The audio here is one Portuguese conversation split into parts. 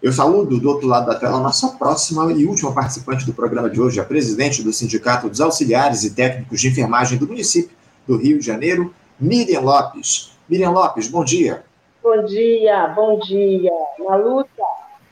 Eu saúdo do outro lado da tela a nossa próxima e última participante do programa de hoje, a presidente do Sindicato dos Auxiliares e Técnicos de Enfermagem do município do Rio de Janeiro, Miriam Lopes. Miriam Lopes, bom dia. Bom dia, bom dia. Na luta,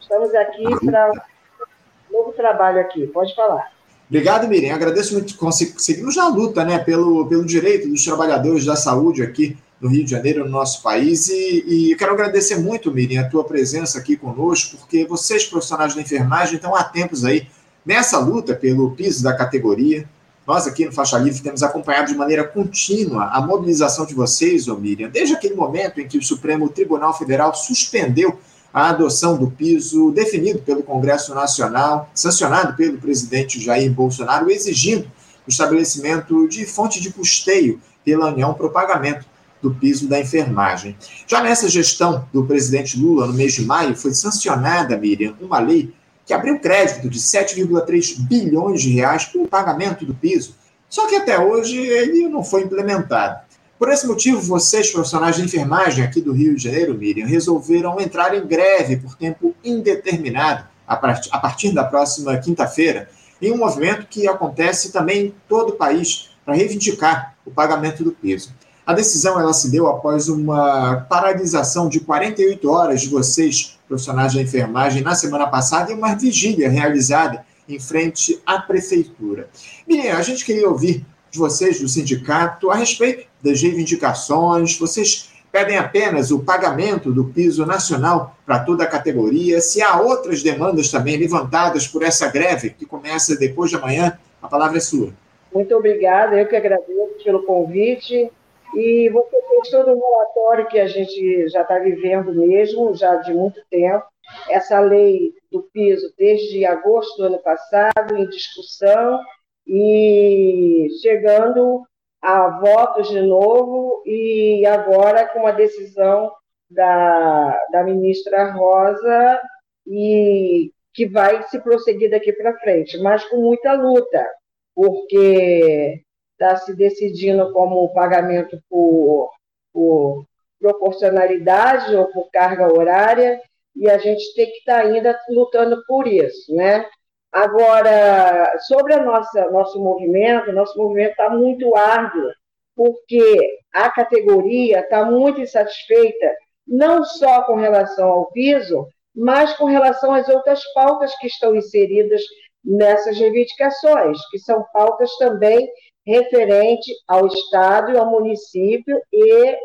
estamos aqui para um novo trabalho aqui, pode falar. Obrigado, Miriam. Agradeço muito. Seguimos na luta né, pelo, pelo direito dos trabalhadores da saúde aqui no Rio de Janeiro, no nosso país. E, e quero agradecer muito, Miriam, a tua presença aqui conosco, porque vocês, profissionais da enfermagem, estão há tempos aí nessa luta pelo piso da categoria. Nós aqui no Faixa Livre temos acompanhado de maneira contínua a mobilização de vocês, ô Miriam, desde aquele momento em que o Supremo Tribunal Federal suspendeu a adoção do piso definido pelo Congresso Nacional, sancionado pelo presidente Jair Bolsonaro, exigindo o estabelecimento de fonte de custeio pela União para o pagamento do piso da enfermagem. Já nessa gestão do presidente Lula, no mês de maio, foi sancionada, Miriam, uma lei que abriu crédito de 7,3 bilhões de reais para o pagamento do piso. Só que até hoje ele não foi implementado. Por esse motivo, vocês, profissionais de enfermagem aqui do Rio de Janeiro, Miriam, resolveram entrar em greve por tempo indeterminado a partir da próxima quinta-feira, em um movimento que acontece também em todo o país para reivindicar o pagamento do piso. A decisão ela se deu após uma paralisação de 48 horas de vocês, profissionais da enfermagem, na semana passada, e uma vigília realizada em frente à prefeitura. Miriam, a gente queria ouvir de vocês, do sindicato, a respeito das reivindicações. Vocês pedem apenas o pagamento do piso nacional para toda a categoria. Se há outras demandas também levantadas por essa greve, que começa depois de amanhã, a palavra é sua. Muito obrigada, eu que agradeço pelo convite. E você fez todo um relatório que a gente já está vivendo mesmo, já de muito tempo. Essa lei do piso, desde agosto do ano passado, em discussão, e chegando a votos de novo, e agora com a decisão da, da ministra Rosa, e que vai se prosseguir daqui para frente, mas com muita luta, porque está se decidindo como pagamento por, por proporcionalidade ou por carga horária, e a gente tem que estar tá ainda lutando por isso, né? Agora, sobre a nossa nosso movimento, nosso movimento está muito árduo, porque a categoria está muito insatisfeita, não só com relação ao piso, mas com relação às outras pautas que estão inseridas nessas reivindicações, que são pautas também referente ao Estado, ao município e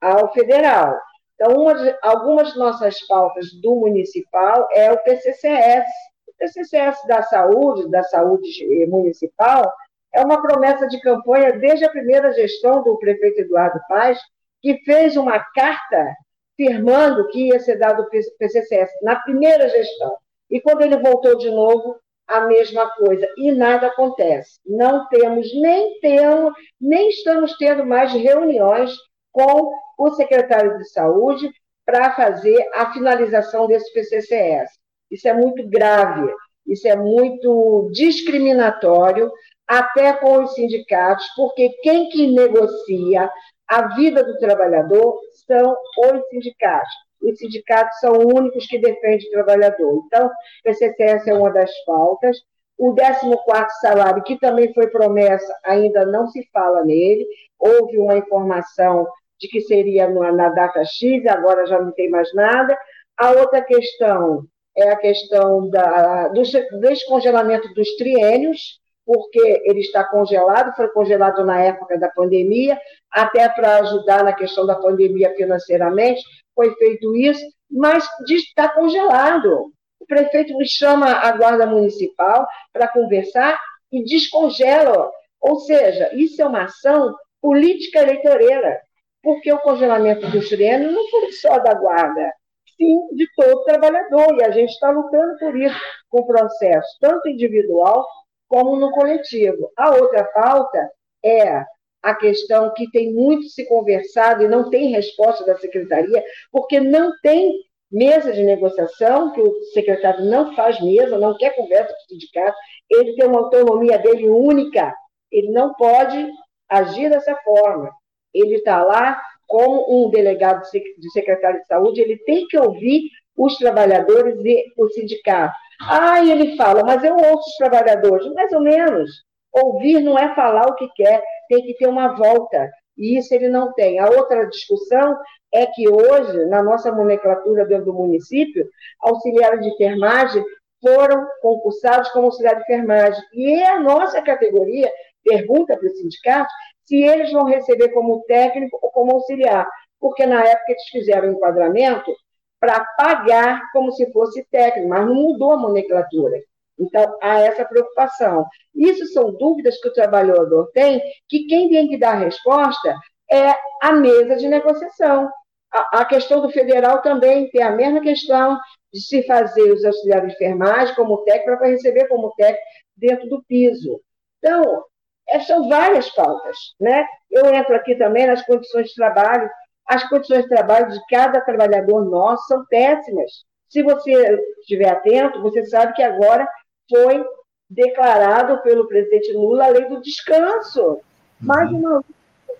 ao federal. Então, uma, algumas nossas pautas do municipal é o PCCS. O PCCS da saúde, da saúde municipal, é uma promessa de campanha desde a primeira gestão do prefeito Eduardo Paz, que fez uma carta firmando que ia ser dado o PCCS na primeira gestão. E quando ele voltou de novo, a mesma coisa e nada acontece. Não temos nem temos, nem estamos tendo mais reuniões com o secretário de saúde para fazer a finalização desse PCCS. Isso é muito grave, isso é muito discriminatório até com os sindicatos, porque quem que negocia a vida do trabalhador são os sindicatos os sindicatos são os únicos que defendem o trabalhador. Então, o PCCS é uma das pautas. O 14º salário, que também foi promessa, ainda não se fala nele. Houve uma informação de que seria na data X, agora já não tem mais nada. A outra questão é a questão da, do descongelamento dos triênios, porque ele está congelado, foi congelado na época da pandemia, até para ajudar na questão da pandemia financeiramente, foi feito isso, mas está congelado. O prefeito chama a guarda municipal para conversar e descongela. Ou seja, isso é uma ação política eleitoreira, porque o congelamento dos treinos não foi só da guarda, sim de todo trabalhador, e a gente está lutando por isso, com o processo tanto individual como no coletivo. A outra pauta é a questão que tem muito se conversado e não tem resposta da secretaria, porque não tem mesa de negociação, que o secretário não faz mesa, não quer conversa com o sindicato, ele tem uma autonomia dele única, ele não pode agir dessa forma. Ele está lá como um delegado de secretário de saúde, ele tem que ouvir os trabalhadores e o sindicato. Ah, ele fala, mas eu ouço os trabalhadores. Mais ou menos. Ouvir não é falar o que quer, tem que ter uma volta. E isso ele não tem. A outra discussão é que hoje, na nossa nomenclatura dentro do município, auxiliares de enfermagem foram concursados como auxiliar de enfermagem. E a nossa categoria pergunta para o sindicato se eles vão receber como técnico ou como auxiliar, porque na época eles fizeram enquadramento para pagar como se fosse técnico, mas não mudou a nomenclatura. Então, há essa preocupação. Isso são dúvidas que o trabalhador tem, que quem tem que dar a resposta é a mesa de negociação. A, a questão do federal também tem a mesma questão de se fazer os auxiliares de enfermagem como técnico para receber como técnico dentro do piso. Então, é, são várias pautas. Né? Eu entro aqui também nas condições de trabalho. As condições de trabalho de cada trabalhador nosso são péssimas. Se você estiver atento, você sabe que agora foi declarado pelo presidente Lula a lei do descanso. Mais uhum. uma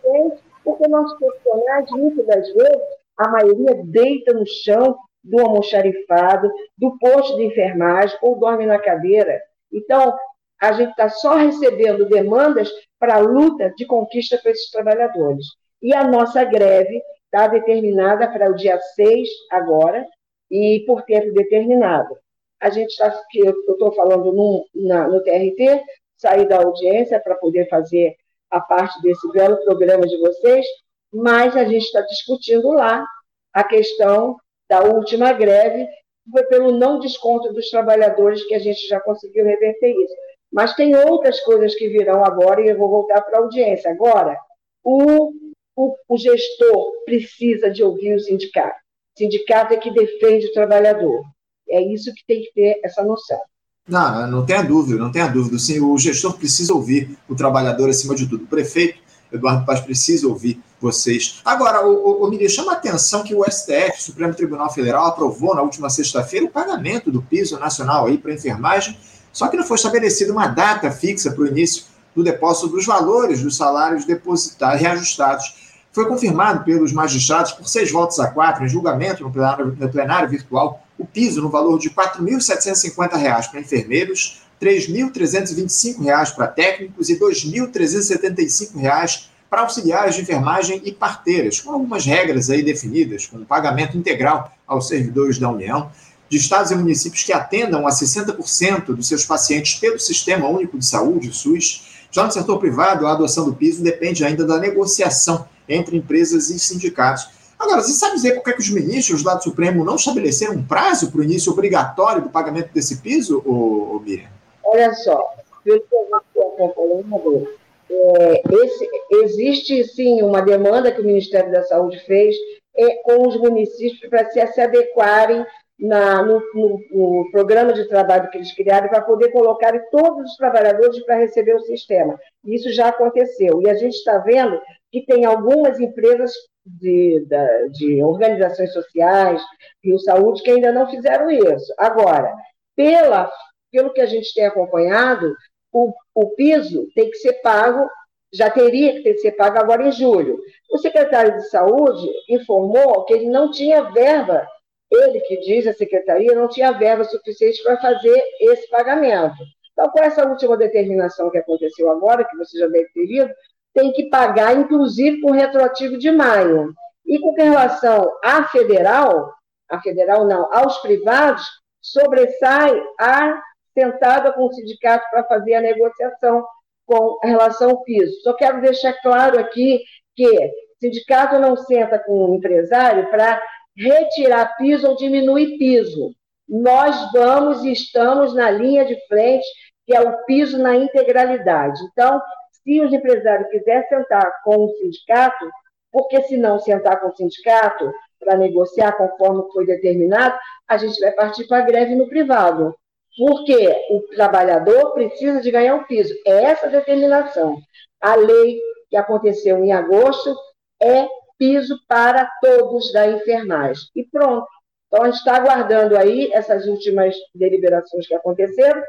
vez, porque nossos profissionais, muitas das vezes, a maioria deita no chão do almoxarifado, do posto de enfermagem ou dorme na cadeira. Então, a gente está só recebendo demandas para a luta de conquista para esses trabalhadores. E a nossa greve está determinada para o dia 6 agora, e por tempo determinado. A gente está, eu estou falando no, na, no TRT, sair da audiência para poder fazer a parte desse belo programa de vocês, mas a gente está discutindo lá a questão da última greve, foi pelo não desconto dos trabalhadores que a gente já conseguiu reverter isso. Mas tem outras coisas que virão agora e eu vou voltar para a audiência. Agora, o, o, o gestor precisa de ouvir o sindicato. O sindicato é que defende o trabalhador. É isso que tem que ter essa noção. Não, não tenha dúvida, não tenha dúvida. Sim, o gestor precisa ouvir o trabalhador acima de tudo. O prefeito, Eduardo Paz, precisa ouvir vocês. Agora, o, o, o chama a atenção que o STF, Supremo Tribunal Federal, aprovou na última sexta-feira o pagamento do piso nacional para enfermagem, só que não foi estabelecida uma data fixa para o início do depósito dos valores dos salários depositados, reajustados. Foi confirmado pelos magistrados por seis votos a quatro em julgamento no plenário, no plenário virtual o piso no valor de R$ 4.750 para enfermeiros, R$ 3.325 para técnicos e R$ 2.375 para auxiliares de enfermagem e parteiras, com algumas regras aí definidas, com pagamento integral aos servidores da União, de estados e municípios que atendam a 60% dos seus pacientes pelo Sistema Único de Saúde, SUS. Já no setor privado, a adoção do piso depende ainda da negociação entre empresas e sindicatos. Agora, você sabe dizer por que, os ministros lá do Supremo não estabeleceram um prazo para o início obrigatório do pagamento desse piso, ô, ô Miriam? Olha só, pelo que eu estou acompanhando, é, esse, existe sim uma demanda que o Ministério da Saúde fez é, com os municípios para se, se adequarem na, no, no, no, programa de trabalho que eles criaram para poder colocar todos os trabalhadores para receber o sistema. Isso já aconteceu. E a gente está vendo que tem algumas empresas de, de organizações sociais, Rio Saúde, que ainda não fizeram isso. Agora, pela, pelo que a gente tem acompanhado, o, o piso tem que ser pago, já teria que ter que ser pago agora em julho. O secretário de Saúde informou que ele não tinha verba, ele que diz, a secretaria, não tinha verba suficiente para fazer esse pagamento. Então, com essa última determinação que aconteceu agora, que você já deve ter lido, tem que pagar, inclusive, com retroativo de maio. E com relação à federal, a federal não, aos privados, sobressai a sentada com o sindicato para fazer a negociação com relação ao piso. Só quero deixar claro aqui que sindicato não senta com o empresário para retirar piso ou diminuir piso. Nós vamos e estamos na linha de frente, que é o piso na integralidade. Então, se os empresários quiserem sentar com o sindicato, porque se não sentar com o sindicato para negociar conforme foi determinado, a gente vai partir para a greve no privado. Porque o trabalhador precisa de ganhar o piso. É essa a determinação. A lei que aconteceu em agosto é piso para todos da enfermagem. E pronto. Então, a gente está aguardando aí essas últimas deliberações que aconteceram,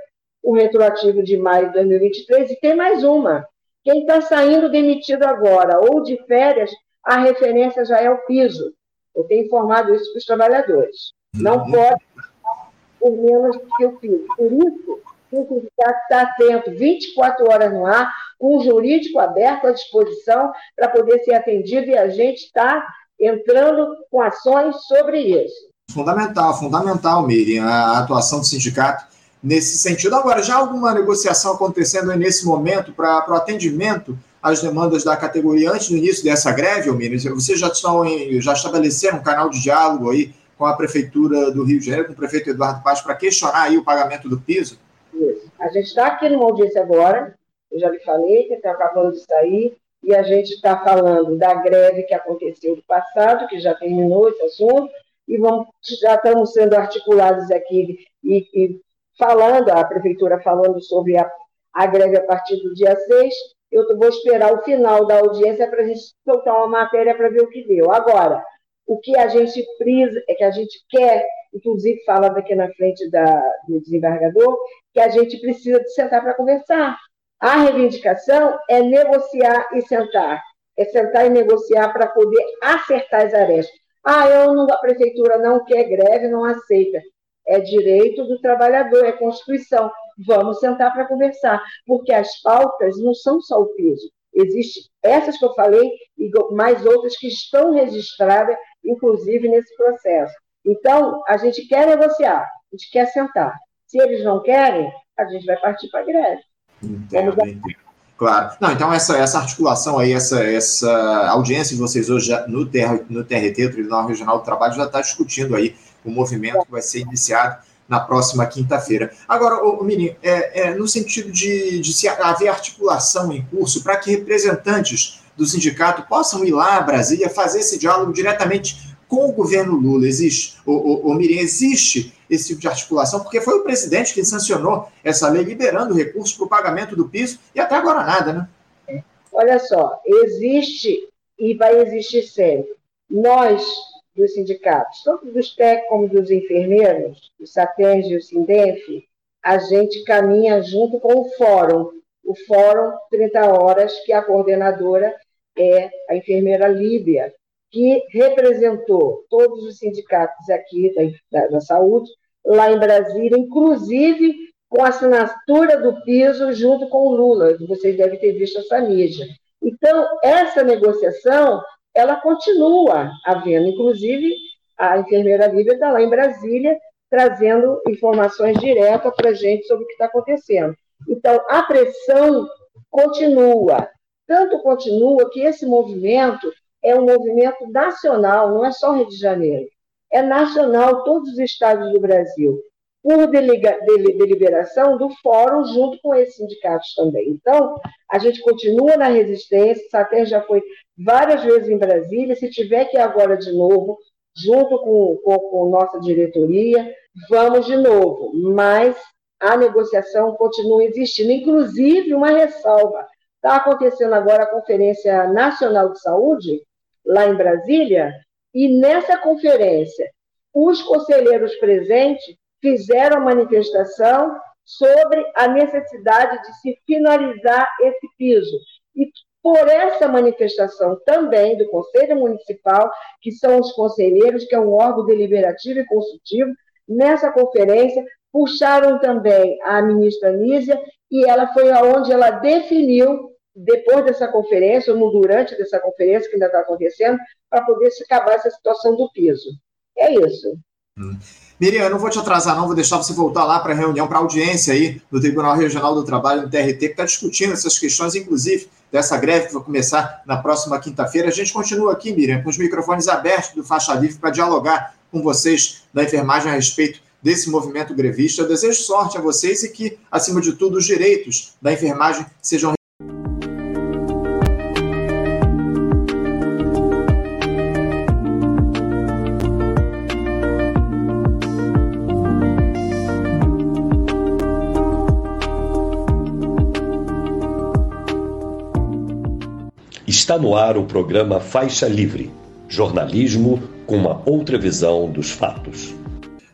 o retroativo de maio de 2023, e tem mais uma, quem está saindo demitido agora ou de férias, a referência já é o piso. Eu tenho informado isso para os trabalhadores. Não uhum. pode por menos que o piso. Por isso, o sindicato está atento, 24 horas no ar, com o jurídico aberto à disposição para poder ser atendido e a gente está entrando com ações sobre isso. Fundamental, fundamental, Miriam, a atuação do sindicato nesse sentido. Agora, já alguma negociação acontecendo nesse momento para o atendimento às demandas da categoria antes do início dessa greve, Miriam? Vocês já, estão em, já estabeleceram um canal de diálogo aí com a Prefeitura do Rio de Janeiro, com o prefeito Eduardo Paz, para questionar aí o pagamento do piso? Isso. A gente está aqui numa audiência agora, eu já lhe falei que está acabando de sair, e a gente está falando da greve que aconteceu no passado, que já terminou esse assunto, e vamos, já estamos sendo articulados aqui e, e falando, a prefeitura falando sobre a, a greve a partir do dia 6. Eu vou esperar o final da audiência para a gente soltar uma matéria para ver o que deu. Agora, o que a gente frisa, é que a gente quer, inclusive fala daqui na frente da, do desembargador, que a gente precisa de sentar para conversar. A reivindicação é negociar e sentar. É sentar e negociar para poder acertar as arestas. Ah, eu não, a prefeitura não quer greve, não aceita. É direito do trabalhador, é Constituição. Vamos sentar para conversar, porque as pautas não são só o peso. Existem essas que eu falei e mais outras que estão registradas, inclusive, nesse processo. Então, a gente quer negociar, a gente quer sentar. Se eles não querem, a gente vai partir para a greve. Entendo, Claro. Não, então essa, essa articulação aí, essa, essa audiência de vocês hoje no, TR, no TRT, o Tribunal Regional do Trabalho, já está discutindo aí o movimento que vai ser iniciado na próxima quinta-feira. Agora, o Mini, é, é, no sentido de, de se haver articulação em curso para que representantes do sindicato possam ir lá a Brasília fazer esse diálogo diretamente com o governo Lula. Existe, o, o, o Miriam, existe esse tipo de articulação, porque foi o presidente que sancionou essa lei liberando recursos para o pagamento do piso e até agora nada, né? Olha só, existe e vai existir sempre. Nós, dos sindicatos, tanto dos técnicos como dos enfermeiros, o SATENG e o SINDEF, a gente caminha junto com o fórum, o Fórum 30 Horas, que a coordenadora é a enfermeira Líbia, que representou todos os sindicatos aqui da, da, da saúde, lá em Brasília, inclusive com a assinatura do piso junto com o Lula, vocês devem ter visto essa mídia. Então, essa negociação, ela continua havendo, inclusive a enfermeira Lívia está lá em Brasília, trazendo informações diretas para a gente sobre o que está acontecendo. Então, a pressão continua, tanto continua que esse movimento é um movimento nacional, não é só Rio de Janeiro. É nacional, todos os estados do Brasil, por deliberação do fórum, junto com esses sindicatos também. Então, a gente continua na resistência, Sater já foi várias vezes em Brasília, se tiver que ir agora de novo, junto com, com, com nossa diretoria, vamos de novo, mas a negociação continua existindo, inclusive uma ressalva. Está acontecendo agora a Conferência Nacional de Saúde, lá em Brasília, e nessa conferência, os conselheiros presentes fizeram a manifestação sobre a necessidade de se finalizar esse piso. E por essa manifestação também do Conselho Municipal, que são os conselheiros, que é um órgão deliberativo e consultivo, nessa conferência puxaram também a ministra Nízia e ela foi aonde ela definiu depois dessa conferência, ou no durante dessa conferência que ainda está acontecendo, para poder se acabar essa situação do piso. É isso. Hum. Miriam, eu não vou te atrasar, não, vou deixar você voltar lá para a reunião, para a audiência aí do Tribunal Regional do Trabalho, no TRT, que está discutindo essas questões, inclusive dessa greve que vai começar na próxima quinta-feira. A gente continua aqui, Miriam, com os microfones abertos do Faixa Livre para dialogar com vocês da enfermagem a respeito desse movimento grevista. Eu desejo sorte a vocês e que, acima de tudo, os direitos da enfermagem sejam Está no ar o programa Faixa Livre, jornalismo com uma outra visão dos fatos.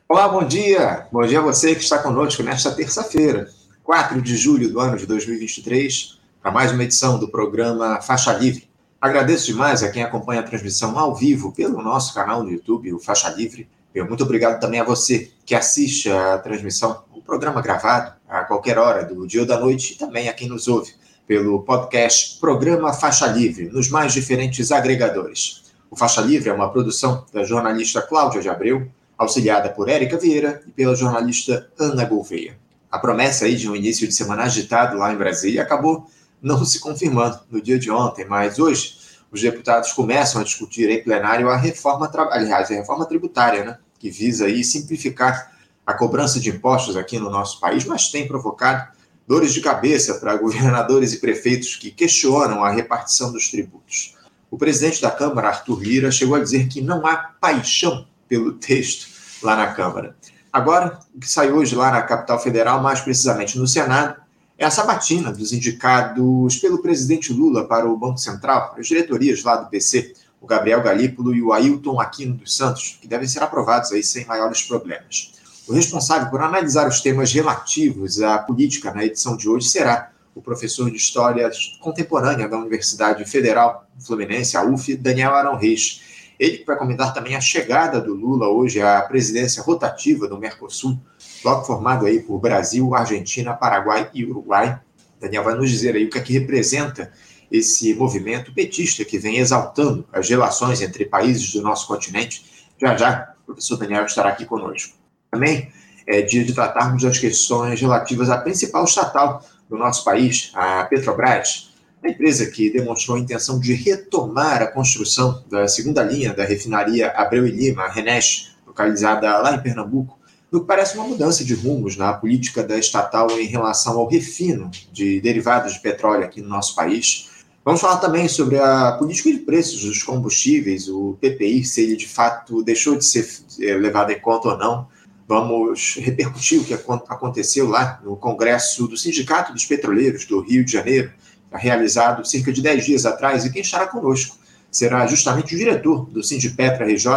Olá, bom dia. Bom dia a você que está conosco nesta terça-feira, 4 de julho do ano de 2023, para mais uma edição do programa Faixa Livre. Agradeço demais a quem acompanha a transmissão ao vivo pelo nosso canal no YouTube, o Faixa Livre Eu muito obrigado também a você que assiste a transmissão, o programa gravado a qualquer hora do dia ou da noite e também a quem nos ouve pelo podcast Programa Faixa Livre, nos mais diferentes agregadores. O Faixa Livre é uma produção da jornalista Cláudia de Abreu, auxiliada por Érica Vieira e pela jornalista Ana Gouveia. A promessa aí de um início de semana agitado lá em Brasília acabou não se confirmando no dia de ontem, mas hoje os deputados começam a discutir em plenário a reforma, aliás, a reforma tributária, né, que visa aí simplificar a cobrança de impostos aqui no nosso país, mas tem provocado dores de cabeça para governadores e prefeitos que questionam a repartição dos tributos. O presidente da Câmara, Arthur Lira, chegou a dizer que não há paixão pelo texto lá na Câmara. Agora, o que sai hoje lá na capital federal, mais precisamente no Senado, é a sabatina dos indicados pelo presidente Lula para o Banco Central, as diretorias lá do PC, o Gabriel Galípolo e o Ailton Aquino dos Santos, que devem ser aprovados aí sem maiores problemas. O responsável por analisar os temas relativos à política na edição de hoje será o professor de História Contemporânea da Universidade Federal Fluminense, a UF, Daniel Arão Reis. Ele vai comentar também a chegada do Lula hoje à presidência rotativa do Mercosul, bloco formado aí por Brasil, Argentina, Paraguai e Uruguai. Daniel vai nos dizer aí o que é que representa esse movimento petista que vem exaltando as relações entre países do nosso continente. Já já, o professor Daniel estará aqui conosco. Também é dia de tratarmos das questões relativas à principal estatal do nosso país, a Petrobras, a empresa que demonstrou a intenção de retomar a construção da segunda linha da refinaria Abreu e Lima, a Renes, localizada lá em Pernambuco, no que parece uma mudança de rumos na política da estatal em relação ao refino de derivados de petróleo aqui no nosso país. Vamos falar também sobre a política de preços dos combustíveis, o PPI, se ele de fato deixou de ser eh, levado em conta ou não. Vamos repercutir o que aconteceu lá no Congresso do Sindicato dos Petroleiros do Rio de Janeiro, realizado cerca de 10 dias atrás, e quem estará conosco será justamente o diretor do Sindipetra RJ,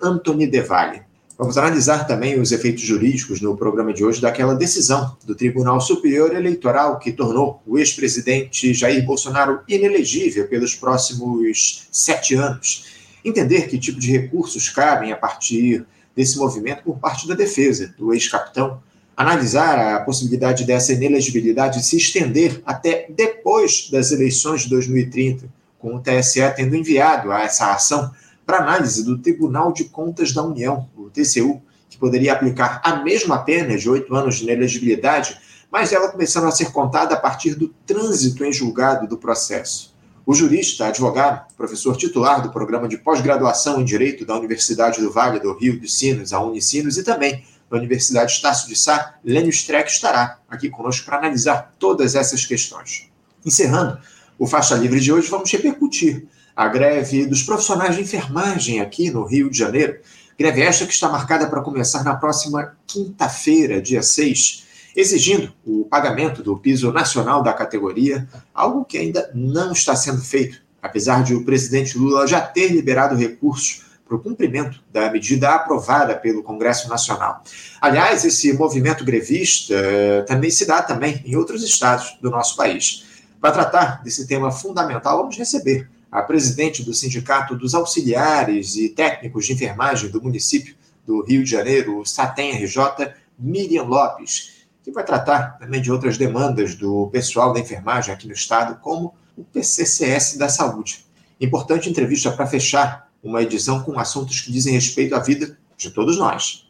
Antony Devalle. Vamos analisar também os efeitos jurídicos no programa de hoje daquela decisão do Tribunal Superior Eleitoral que tornou o ex-presidente Jair Bolsonaro inelegível pelos próximos sete anos. Entender que tipo de recursos cabem a partir desse movimento por parte da defesa do ex-capitão, analisar a possibilidade dessa inelegibilidade se estender até depois das eleições de 2030, com o TSE tendo enviado essa ação para análise do Tribunal de Contas da União, o TCU, que poderia aplicar a mesma pena de oito anos de inelegibilidade, mas ela começando a ser contada a partir do trânsito em julgado do processo. O jurista, advogado, professor titular do programa de pós-graduação em Direito da Universidade do Vale do Rio de Sinos, a Unicinos, e também da Universidade Estácio de Sá, Lênio Streck estará aqui conosco para analisar todas essas questões. Encerrando o Faixa Livre de hoje, vamos repercutir a greve dos profissionais de enfermagem aqui no Rio de Janeiro. Greve esta que está marcada para começar na próxima quinta-feira, dia 6 exigindo o pagamento do piso nacional da categoria, algo que ainda não está sendo feito, apesar de o presidente Lula já ter liberado recursos para o cumprimento da medida aprovada pelo Congresso Nacional. Aliás, esse movimento grevista eh, também se dá também em outros estados do nosso país. Para tratar desse tema fundamental, vamos receber a presidente do Sindicato dos Auxiliares e Técnicos de Enfermagem do município do Rio de Janeiro, o SATEM RJ, Miriam Lopes que vai tratar também de outras demandas do pessoal da enfermagem aqui no estado, como o PCCS da saúde. Importante entrevista para fechar uma edição com assuntos que dizem respeito à vida de todos nós.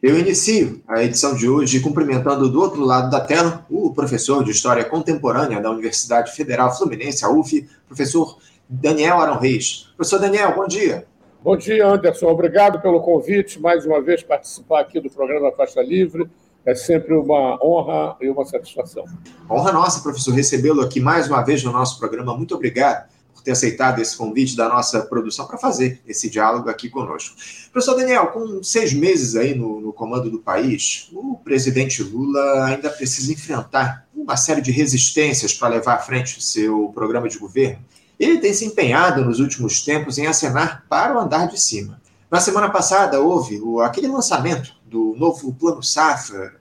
Eu inicio a edição de hoje cumprimentando do outro lado da tela o professor de História Contemporânea da Universidade Federal Fluminense, a UF, professor Daniel Arão Reis. Professor Daniel, bom dia. Bom dia, Anderson. Obrigado pelo convite, mais uma vez participar aqui do programa Faixa Livre. É sempre uma honra e uma satisfação. Honra nossa, professor, recebê-lo aqui mais uma vez no nosso programa. Muito obrigado por ter aceitado esse convite da nossa produção para fazer esse diálogo aqui conosco. Professor Daniel, com seis meses aí no, no comando do país, o presidente Lula ainda precisa enfrentar uma série de resistências para levar à frente o seu programa de governo. Ele tem se empenhado nos últimos tempos em acenar para o andar de cima. Na semana passada houve o, aquele lançamento do novo Plano Safra,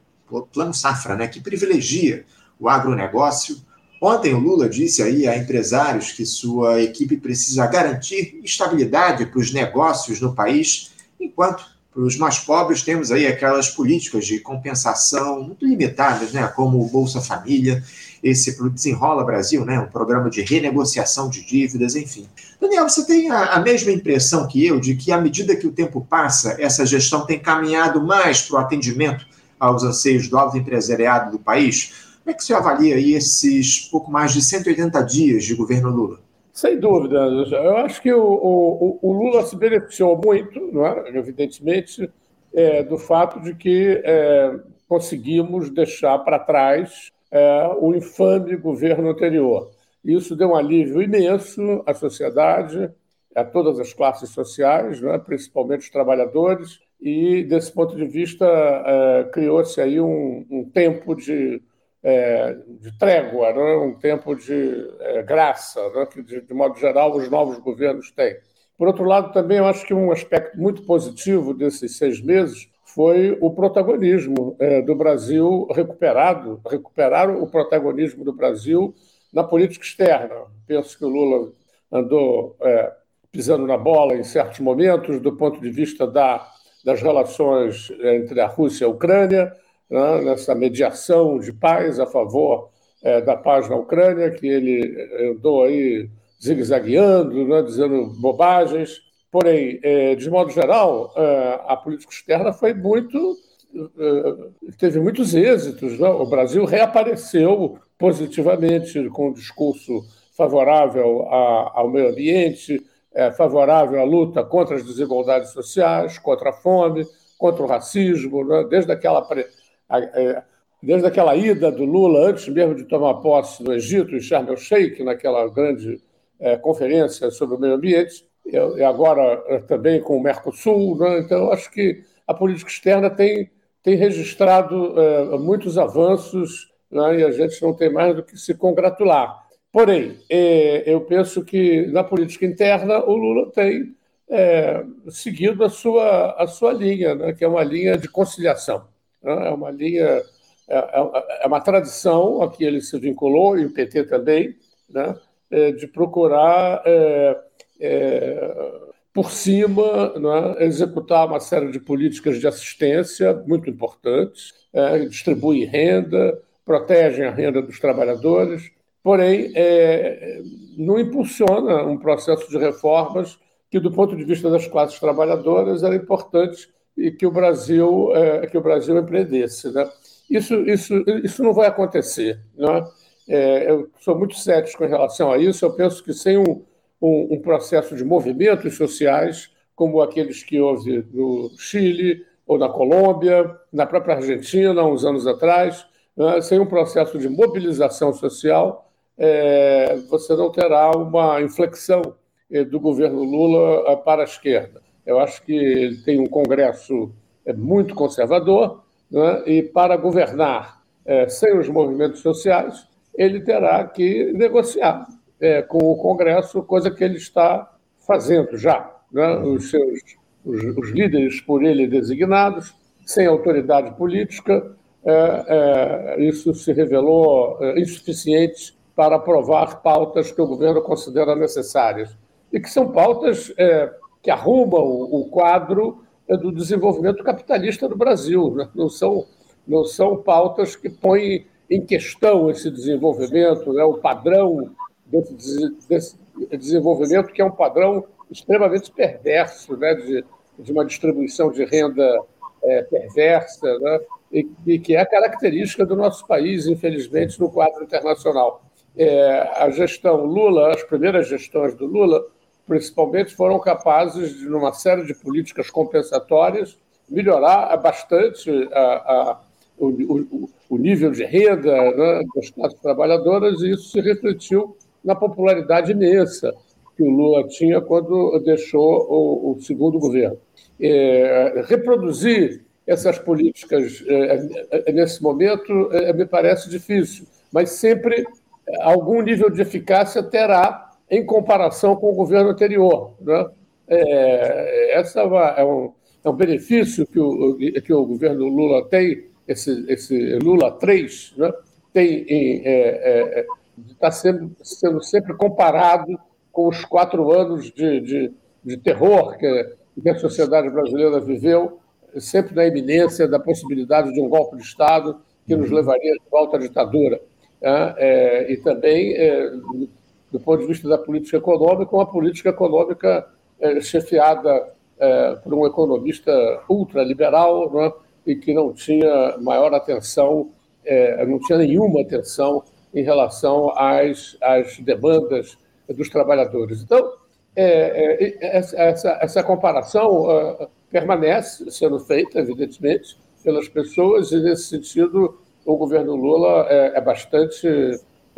Plano Safra, né, que privilegia o agronegócio, Ontem o Lula disse aí a empresários que sua equipe precisa garantir estabilidade para os negócios no país, enquanto para os mais pobres temos aí aquelas políticas de compensação muito limitadas, né, como o Bolsa Família, esse para o Desenrola Brasil, né, um programa de renegociação de dívidas, enfim. Daniel, você tem a, a mesma impressão que eu de que à medida que o tempo passa, essa gestão tem caminhado mais para o atendimento aos anseios do alto empresariado do país? Como é que você avalia aí esses pouco mais de 180 dias de governo Lula? Sem dúvida. Eu acho que o, o, o Lula se beneficiou muito, é? evidentemente, é, do fato de que é, conseguimos deixar para trás é, o infame governo anterior. Isso deu um alívio imenso à sociedade, a todas as classes sociais, é? principalmente os trabalhadores, e, desse ponto de vista, é, criou-se aí um, um tempo de é, de trégua, né? um tempo de é, graça, né? que, de, de, modo geral, os novos governos têm. Por outro lado, também eu acho que um aspecto muito positivo desses seis meses foi o protagonismo é, do Brasil recuperado, recuperar o protagonismo do Brasil na política externa. Penso que o Lula andou é, pisando na bola em certos momentos, do ponto de vista da, das relações entre a Rússia e a Ucrânia, né, nessa mediação de paz a favor é, da paz na Ucrânia, que ele andou aí zigue-zagueando, né, dizendo bobagens. Porém, é, de modo geral, é, a política externa foi muito. É, teve muitos êxitos. Né? O Brasil reapareceu positivamente com um discurso favorável ao meio ambiente, favorável à luta contra as desigualdades sociais, contra a fome, contra o racismo, né? desde aquela desde aquela ida do Lula, antes mesmo de tomar posse no Egito, em Sharm el-Sheikh, naquela grande conferência sobre o meio ambiente, e agora é, também com o Mercosul. Né? Então, acho que a política externa tem, tem registrado é, muitos avanços né? e a gente não tem mais do que se congratular. Porém, é, eu penso que na política interna o Lula tem é, seguido a sua, a sua linha, né? que é uma linha de conciliação. Né? É uma linha, é, é, é uma tradição a que ele se vinculou, e o PT também, né? De procurar, é, é, por cima, né? executar uma série de políticas de assistência muito importantes, é, distribui renda, protegem a renda dos trabalhadores, porém, não impulsiona um processo de reformas que, do ponto de vista das classes trabalhadoras, era importante e que o Brasil é, que o Brasil empreendesse. Né? Isso, isso, isso não vai acontecer. Né? É, eu sou muito cético em relação a isso. Eu penso que sem um, um, um processo de movimentos sociais, como aqueles que houve no Chile ou na Colômbia, na própria Argentina, uns anos atrás, né? sem um processo de mobilização social, é, você não terá uma inflexão é, do governo Lula para a esquerda. Eu acho que ele tem um Congresso é, muito conservador, né? e para governar sem os movimentos sociais, ele terá que negociar é, com o Congresso, coisa que ele está fazendo já. Né? Os seus os, os, líderes por ele designados, sem autoridade política, é, é, isso se revelou é, insuficiente para aprovar pautas que o governo considera necessárias e que são pautas que arrumam o quadro do desenvolvimento capitalista do Brasil. Né? Não, são, não são pautas que põem em questão esse desenvolvimento, né? o padrão desse, desenvolvimento, que é um padrão extremamente perverso, né? de, de uma distribuição de renda é, perversa, né? e, e, que é característica do nosso país, infelizmente, no quadro internacional. É, a gestão Lula, as primeiras gestões do Lula, principalmente, foram capazes, de, numa série de políticas compensatórias, melhorar bastante a, a, o, o, o, nível de renda né, das classes trabalhadoras, e isso se refletiu na popularidade imensa que o Lula tinha quando deixou o, o segundo governo. É, reproduzir essas políticas é, é nesse momento é, me parece difícil, mas sempre algum nível de eficácia terá em comparação com o governo anterior. Né? É, essa é, é, um, é um benefício que o, que o governo Lula tem, esse, esse Lula 3, né? tem em, é, é, de estar sendo, sendo sempre comparado com os quatro anos de, de, de terror que, que a sociedade brasileira viveu, sempre na iminência da possibilidade de um golpe de Estado que nos levaria de volta à ditadura. É, e também, é, do ponto de vista da política econômica, uma política econômica é, chefiada é, por um economista ultraliberal né, e que não tinha maior atenção, é, não tinha nenhuma atenção em relação às, às demandas dos trabalhadores. Então, essa, essa comparação permanece sendo feita, evidentemente, pelas pessoas, e nesse sentido o governo Lula é, é bastante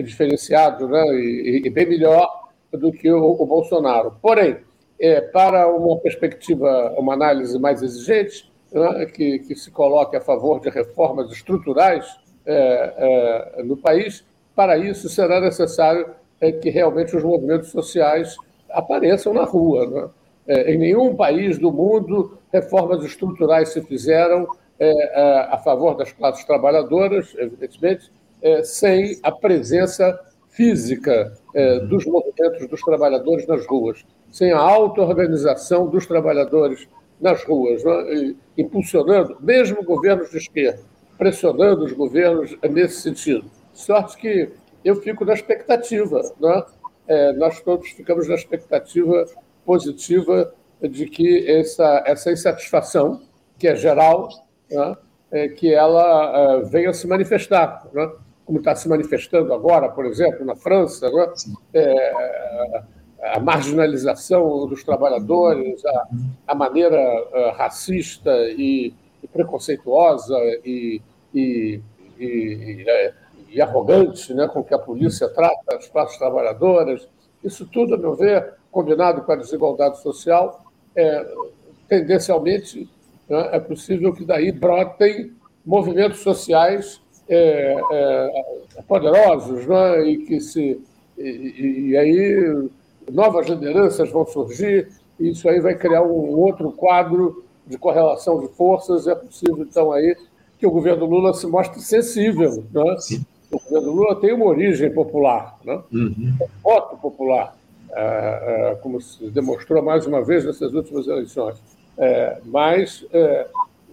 diferenciado né, e, e, bem melhor do que o, o Bolsonaro. Porém, é, para uma perspectiva, uma análise mais exigente, né, que, que, se coloque a favor de reformas estruturais é, é, no país, para isso será necessário é, que realmente os movimentos sociais apareçam na rua. Né? É, em nenhum país do mundo reformas estruturais se fizeram é, a favor das classes trabalhadoras, evidentemente, sem a presença física dos movimentos dos trabalhadores nas ruas sem a auto-organização dos trabalhadores nas ruas, né? impulsionando, mesmo governos de esquerda, pressionando os governos nesse sentido. Sorte que eu fico na expectativa, né? É, nós todos ficamos na expectativa positiva de que essa, essa insatisfação, que é geral, né? é, que ela é, venha se manifestar, né? como está se manifestando agora, por exemplo, na França, né? É, a marginalização dos trabalhadores, a, a maneira uh, racista e, e preconceituosa e, e, e, arrogante né, com que a polícia trata as classes trabalhadoras, isso tudo, a meu ver, combinado com a desigualdade social, é, tendencialmente né, é possível que daí brotem movimentos sociais é, é, poderosos né, e que se e, e aí novas lideranças vão surgir, e isso aí vai criar um outro quadro de correlação de forças. É possível, então, aí que o governo Lula se mostre sensível. Né? O governo Lula tem uma origem popular, né? uhum. voto popular, é, é, como se demonstrou mais uma vez nessas últimas eleições. É, mas é,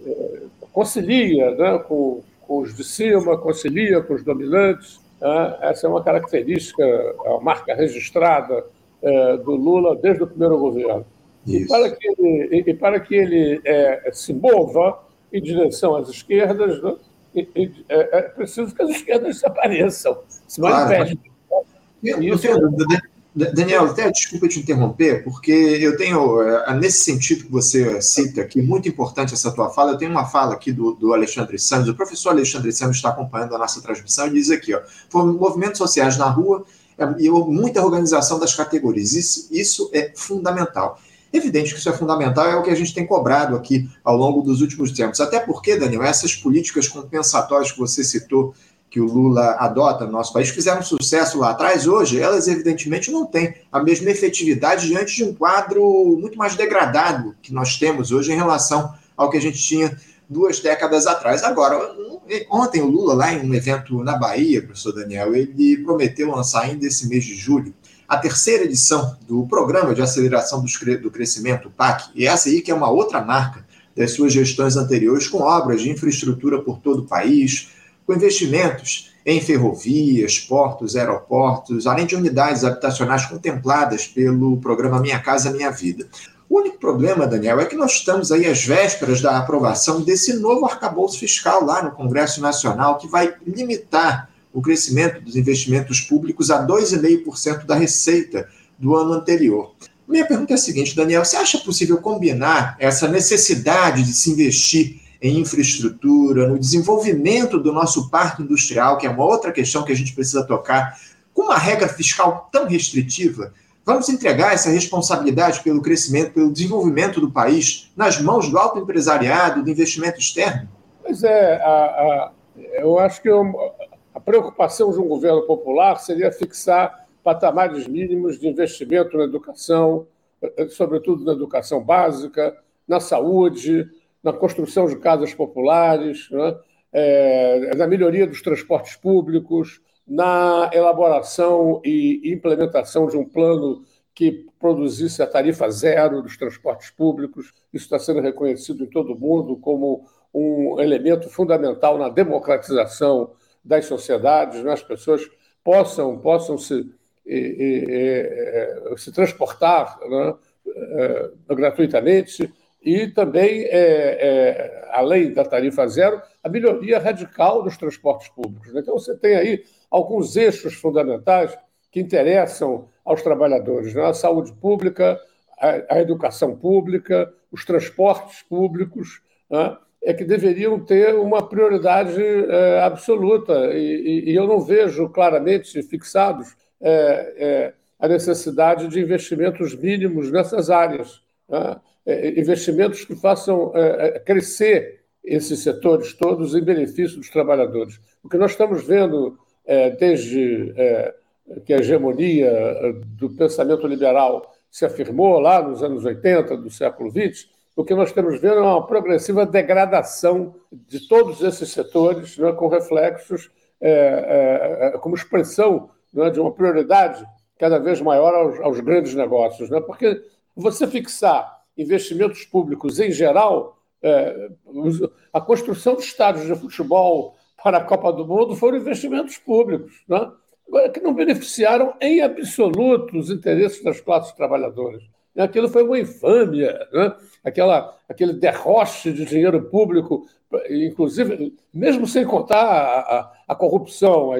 é, concilia né, com, com, os de cima, concilia com os dominantes. Né? Essa é uma característica, é uma marca registrada é, do Lula desde o primeiro governo. E para que ele, e para que ele é, se mova em direção às esquerdas, né, é, é, preciso que as esquerdas desapareçam, se manifestem. Claro. Isso... Daniel, até desculpa te interromper, porque eu tenho, é, nesse sentido que você cita aqui, muito importante essa tua fala, eu tenho uma fala aqui do, do Alexandre Santos, o professor Alexandre Santos está acompanhando a nossa transmissão e diz aqui, ó, movimentos sociais na rua é, e muita organização das categorias. Isso, isso é fundamental. Evidente que isso é fundamental, é o que a gente tem cobrado aqui ao longo dos últimos tempos. Até porque, Daniel, essas políticas compensatórias que você citou, que o Lula adota no nosso país, fizeram sucesso lá atrás, hoje, elas evidentemente não têm a mesma efetividade diante de um quadro muito mais degradado que nós temos hoje em relação ao que a gente tinha duas décadas atrás. Agora, ontem o Lula, lá em um evento na Bahia, professor Daniel, ele prometeu lançar ainda esse mês de julho a terceira edição do Programa de Aceleração do Crescimento, PAC, e essa aí que é uma outra marca das suas gestões anteriores, com obras de infraestrutura por todo o país, com investimentos em ferrovias, portos, aeroportos, além de unidades habitacionais contempladas pelo programa Minha Casa Minha Vida. O único problema, Daniel, é que nós estamos aí às vésperas da aprovação desse novo arcabouço fiscal lá no Congresso Nacional, que vai limitar o crescimento dos investimentos públicos a 2,5% da receita do ano anterior. Minha pergunta é a seguinte, Daniel: você acha possível combinar essa necessidade de se investir em infraestrutura, no desenvolvimento do nosso parque industrial, que é uma outra questão que a gente precisa tocar, com uma regra fiscal tão restritiva? Vamos entregar essa responsabilidade pelo crescimento, pelo desenvolvimento do país nas mãos do alto empresariado, do investimento externo? Pois é, a, a, eu acho que a preocupação de um governo popular seria fixar patamares mínimos de investimento na educação, sobretudo na educação básica, na saúde, na construção de casas populares, né? é, na melhoria dos transportes públicos, na elaboração e implementação de um plano que produzisse a tarifa zero dos transportes públicos. Isso está sendo reconhecido em todo o mundo como um elemento fundamental na democratização das sociedades, né? as pessoas possam, possam se, se transportar né? é, gratuitamente e também, é, é, além da tarifa zero, a melhoria radical dos transportes públicos. Né? Então, você tem aí alguns eixos fundamentais que interessam aos trabalhadores: né? a saúde pública, a, a educação pública, os transportes públicos, né? É que deveriam ter uma prioridade é, absoluta. E, e, eu não vejo claramente fixados é, é, a necessidade de investimentos mínimos nessas áreas. Né? É, investimentos que façam é, crescer esses setores todos em benefício dos trabalhadores. O que nós estamos vendo desde que a hegemonia do pensamento liberal se afirmou lá nos anos 80 do século XX, o que nós estamos vendo é uma progressiva degradação de todos esses setores, né, com reflexos é, é, como expressão né, de uma prioridade cada vez maior aos, aos grandes negócios. Né, porque você fixar investimentos públicos em geral, é, a construção de estádios de futebol para a Copa do Mundo foram investimentos públicos, né? Que não beneficiaram em absoluto os interesses das classes trabalhadoras. Aquilo foi uma infâmia, né? Aquela, aquele derroche de dinheiro público, inclusive, mesmo sem contar a, a, a corrupção,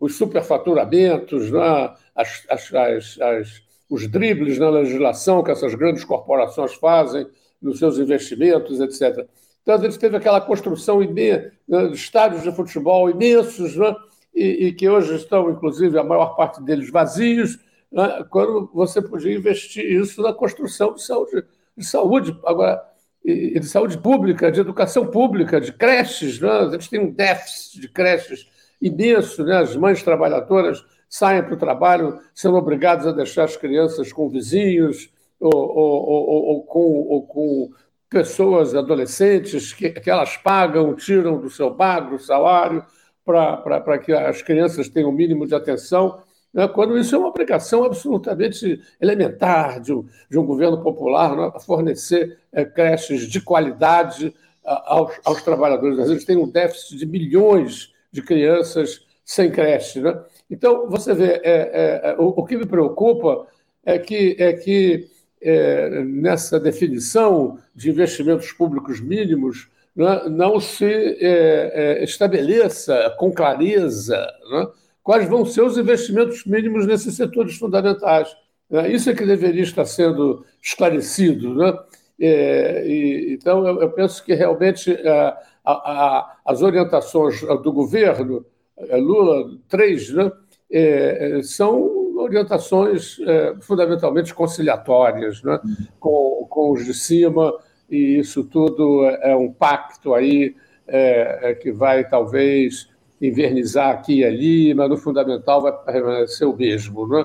os superfaturamentos, né? as, as, as, as os dribles na legislação que essas grandes corporações fazem nos seus investimentos, etc. Então, a gente teve aquela construção de né, estádios de futebol imensos, né? e, e, que hoje estão, inclusive, a maior parte deles vazios, né? quando você podia investir isso na construção de saúde, de saúde agora, e, de saúde pública, de educação pública, de creches. Né? A gente tem um déficit de creches imenso, né? as mães trabalhadoras saem para o trabalho sendo obrigados a deixar as crianças com vizinhos ou, ou, ou, ou com, com pessoas adolescentes que, que elas pagam, tiram do seu magro salário para que as crianças tenham o mínimo de atenção, né, quando isso é uma obrigação absolutamente elementar de um, de um governo popular né, fornecer é, creches de qualidade aos, aos trabalhadores. A gente tem um déficit de milhões de crianças sem creche. Né? Então, você vê, é, é, é, o, o, que me preocupa é que, é que é, nessa definição de investimentos públicos mínimos né, não se é, estabeleça com clareza né, quais vão ser os investimentos mínimos nesses setores fundamentais. Né? Isso é que deveria estar sendo esclarecido. Né? E, então, eu, penso que realmente a, as orientações do governo é, Lula, três, né, é, é, são orientações é, fundamentalmente conciliatórias né, com, com os de cima, e isso tudo é um pacto aí é, que vai talvez invernizar aqui e ali, mas no fundamental vai permanecer o mesmo. Né?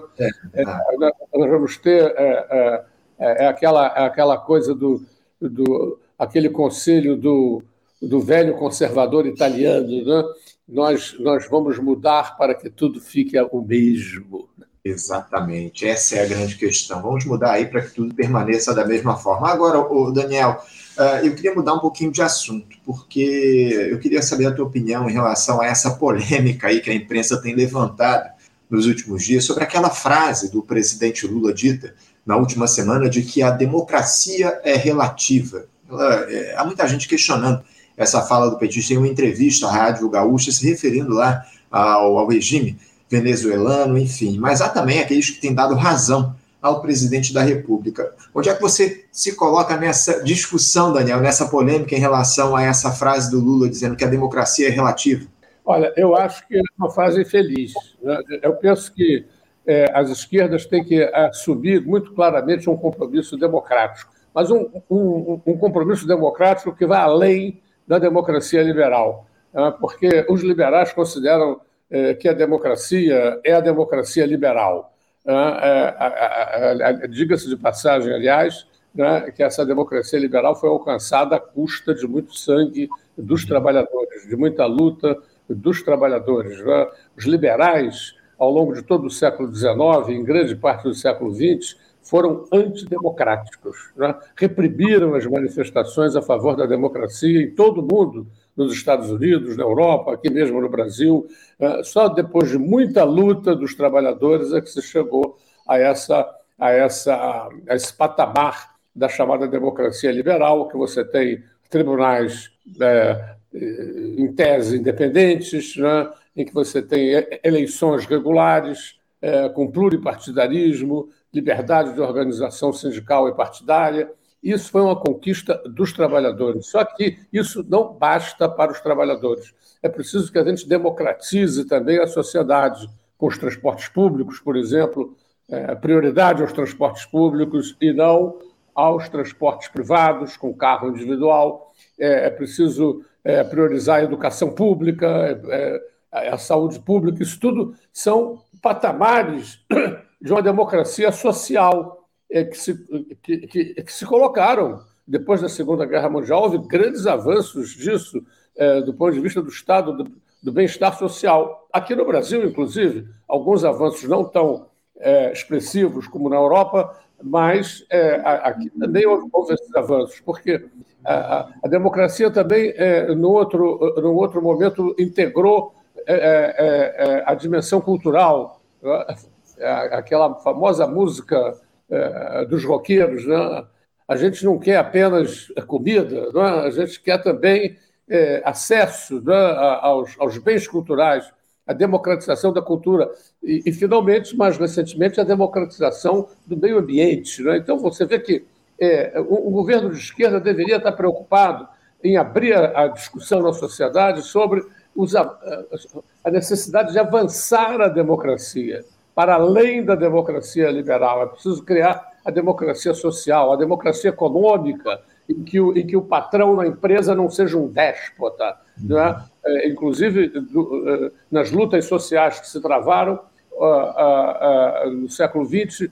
É, nós vamos ter é, é, aquela, aquela coisa do, do aquele conselho do, do velho conservador italiano, né? nós, nós vamos mudar para que tudo fique o mesmo. Exatamente, essa é a grande questão. Vamos mudar aí para que tudo permaneça da mesma forma. Agora, o Daniel, ah, eu queria mudar um pouquinho de assunto, porque eu queria saber a tua opinião em relação a essa polêmica aí que a imprensa tem levantado nos últimos dias sobre aquela frase do presidente Lula dita na última semana de que a democracia é relativa. É, há muita gente questionando essa fala do petista em uma entrevista à Rádio Gaúcha, se referindo lá ao, ao regime venezuelano, enfim. Mas há também aqueles que têm dado razão ao presidente da República. Onde é que você se coloca nessa discussão, Daniel, nessa polêmica em relação a essa frase do Lula dizendo que a democracia é relativa? Olha, eu acho que é uma frase infeliz. Né? Eu penso que é, as esquerdas têm que assumir muito claramente um compromisso democrático, mas um, um, um compromisso democrático que vai além da democracia liberal, né? porque os liberais consideram eh, que a democracia é a democracia liberal. É, diga-se de passagem, aliás, né, que essa democracia liberal foi alcançada à custa de muito sangue dos trabalhadores, de muita luta dos trabalhadores. Né? Os liberais, ao longo de todo o século XIX, em grande parte do século XX, foram antidemocráticos, né? reprimiram as manifestações a favor da democracia em todo o mundo, nos Estados Unidos, na Europa, aqui mesmo no Brasil. Né? Só depois de muita luta dos trabalhadores é que se chegou a, essa, a, essa, a esse patamar da chamada democracia liberal, que você tem tribunais é, em tese independentes, né? em que você tem eleições regulares, é, com pluripartidarismo, liberdade de organização sindical e partidária. Isso foi uma conquista dos trabalhadores. Só que isso não basta para os trabalhadores. É preciso que a gente democratize também a sociedade, com os transportes públicos, por exemplo, é, prioridade aos transportes públicos e não aos transportes privados, com carro individual. É, é preciso é, priorizar a educação pública, é, é, a saúde pública. Isso tudo são patamares de uma democracia social que, se, que, que, que, se colocaram depois da Segunda Guerra Mundial. Houve grandes avanços disso é, do ponto de vista do Estado, do, do bem-estar social. Aqui no Brasil, inclusive, alguns avanços não tão é, expressivos como na Europa, mas é, aqui também houve, esses avanços, porque a, a democracia também, é, no, outro, no outro momento, integrou é, é, é, a dimensão cultural, aquela famosa música dos roqueiros, né? a gente não quer apenas comida, né? a gente quer também acesso né? aos, aos bens culturais a democratização da cultura e, e, finalmente, mais recentemente, a democratização do meio ambiente. Né? Então, você vê que é, o, o, governo de esquerda deveria estar preocupado em abrir a, a discussão na sociedade sobre os, a, a necessidade de avançar a democracia para além da democracia liberal. É preciso criar a democracia social, a democracia econômica, em que o, em que o patrão na empresa não seja um déspota. Né? É, inclusive, do, é, nas lutas sociais que se travaram no século XX,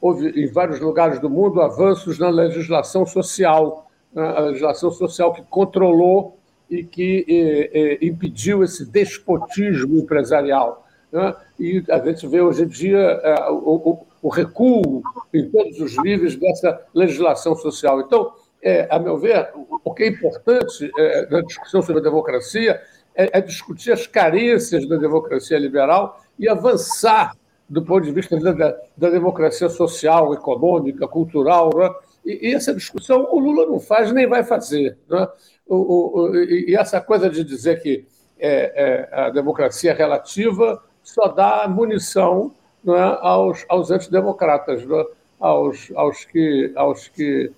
houve em vários lugares do mundo avanços na legislação social, né? a legislação social que controlou e que eh, impediu esse despotismo empresarial. Né? E a gente vê hoje em dia o, o recuo em todos os níveis dessa legislação social. Então, é, a meu ver, o que é importante é, na discussão sobre a democracia é, é, discutir as carências da democracia liberal e avançar do ponto de vista da, da democracia social, econômica, cultural. Né? E, e, essa discussão o Lula não faz nem vai fazer. Né? O, o, e essa coisa de dizer que é, é, a democracia é relativa só dá munição né, aos, aos antidemocratas, né? aos, aos que, aos que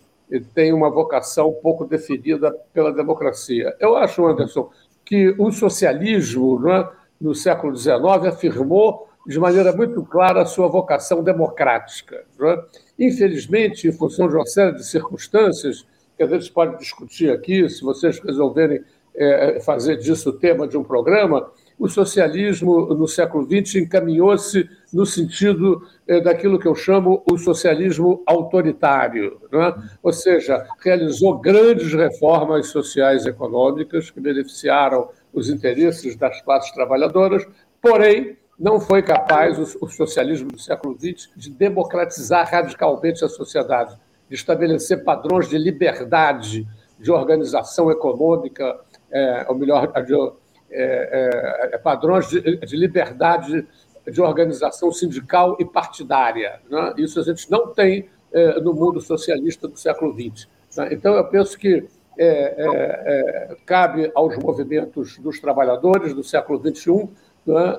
tem uma vocação pouco definida pela democracia. Eu acho, Anderson, que o socialismo, né, no século XIX, afirmou de maneira muito clara a sua vocação democrática. Infelizmente, em função de uma série de circunstâncias, que a gente pode discutir aqui, se vocês resolverem é, fazer disso o tema de um programa, o socialismo no século XX encaminhou-se no sentido é, daquilo que eu chamo o socialismo autoritário, é? ou seja, realizou grandes reformas sociais e econômicas que beneficiaram os interesses das classes trabalhadoras, porém não foi capaz o, socialismo do século XX de democratizar radicalmente a sociedade, de estabelecer padrões de liberdade, de organização econômica, é, ou melhor, de é, é, é, padrões de, de, liberdade de organização sindical e partidária. Né? Isso a gente não tem é, no mundo socialista do século XX. Né? Então, eu penso que é, cabe aos movimentos dos trabalhadores do século XXI né?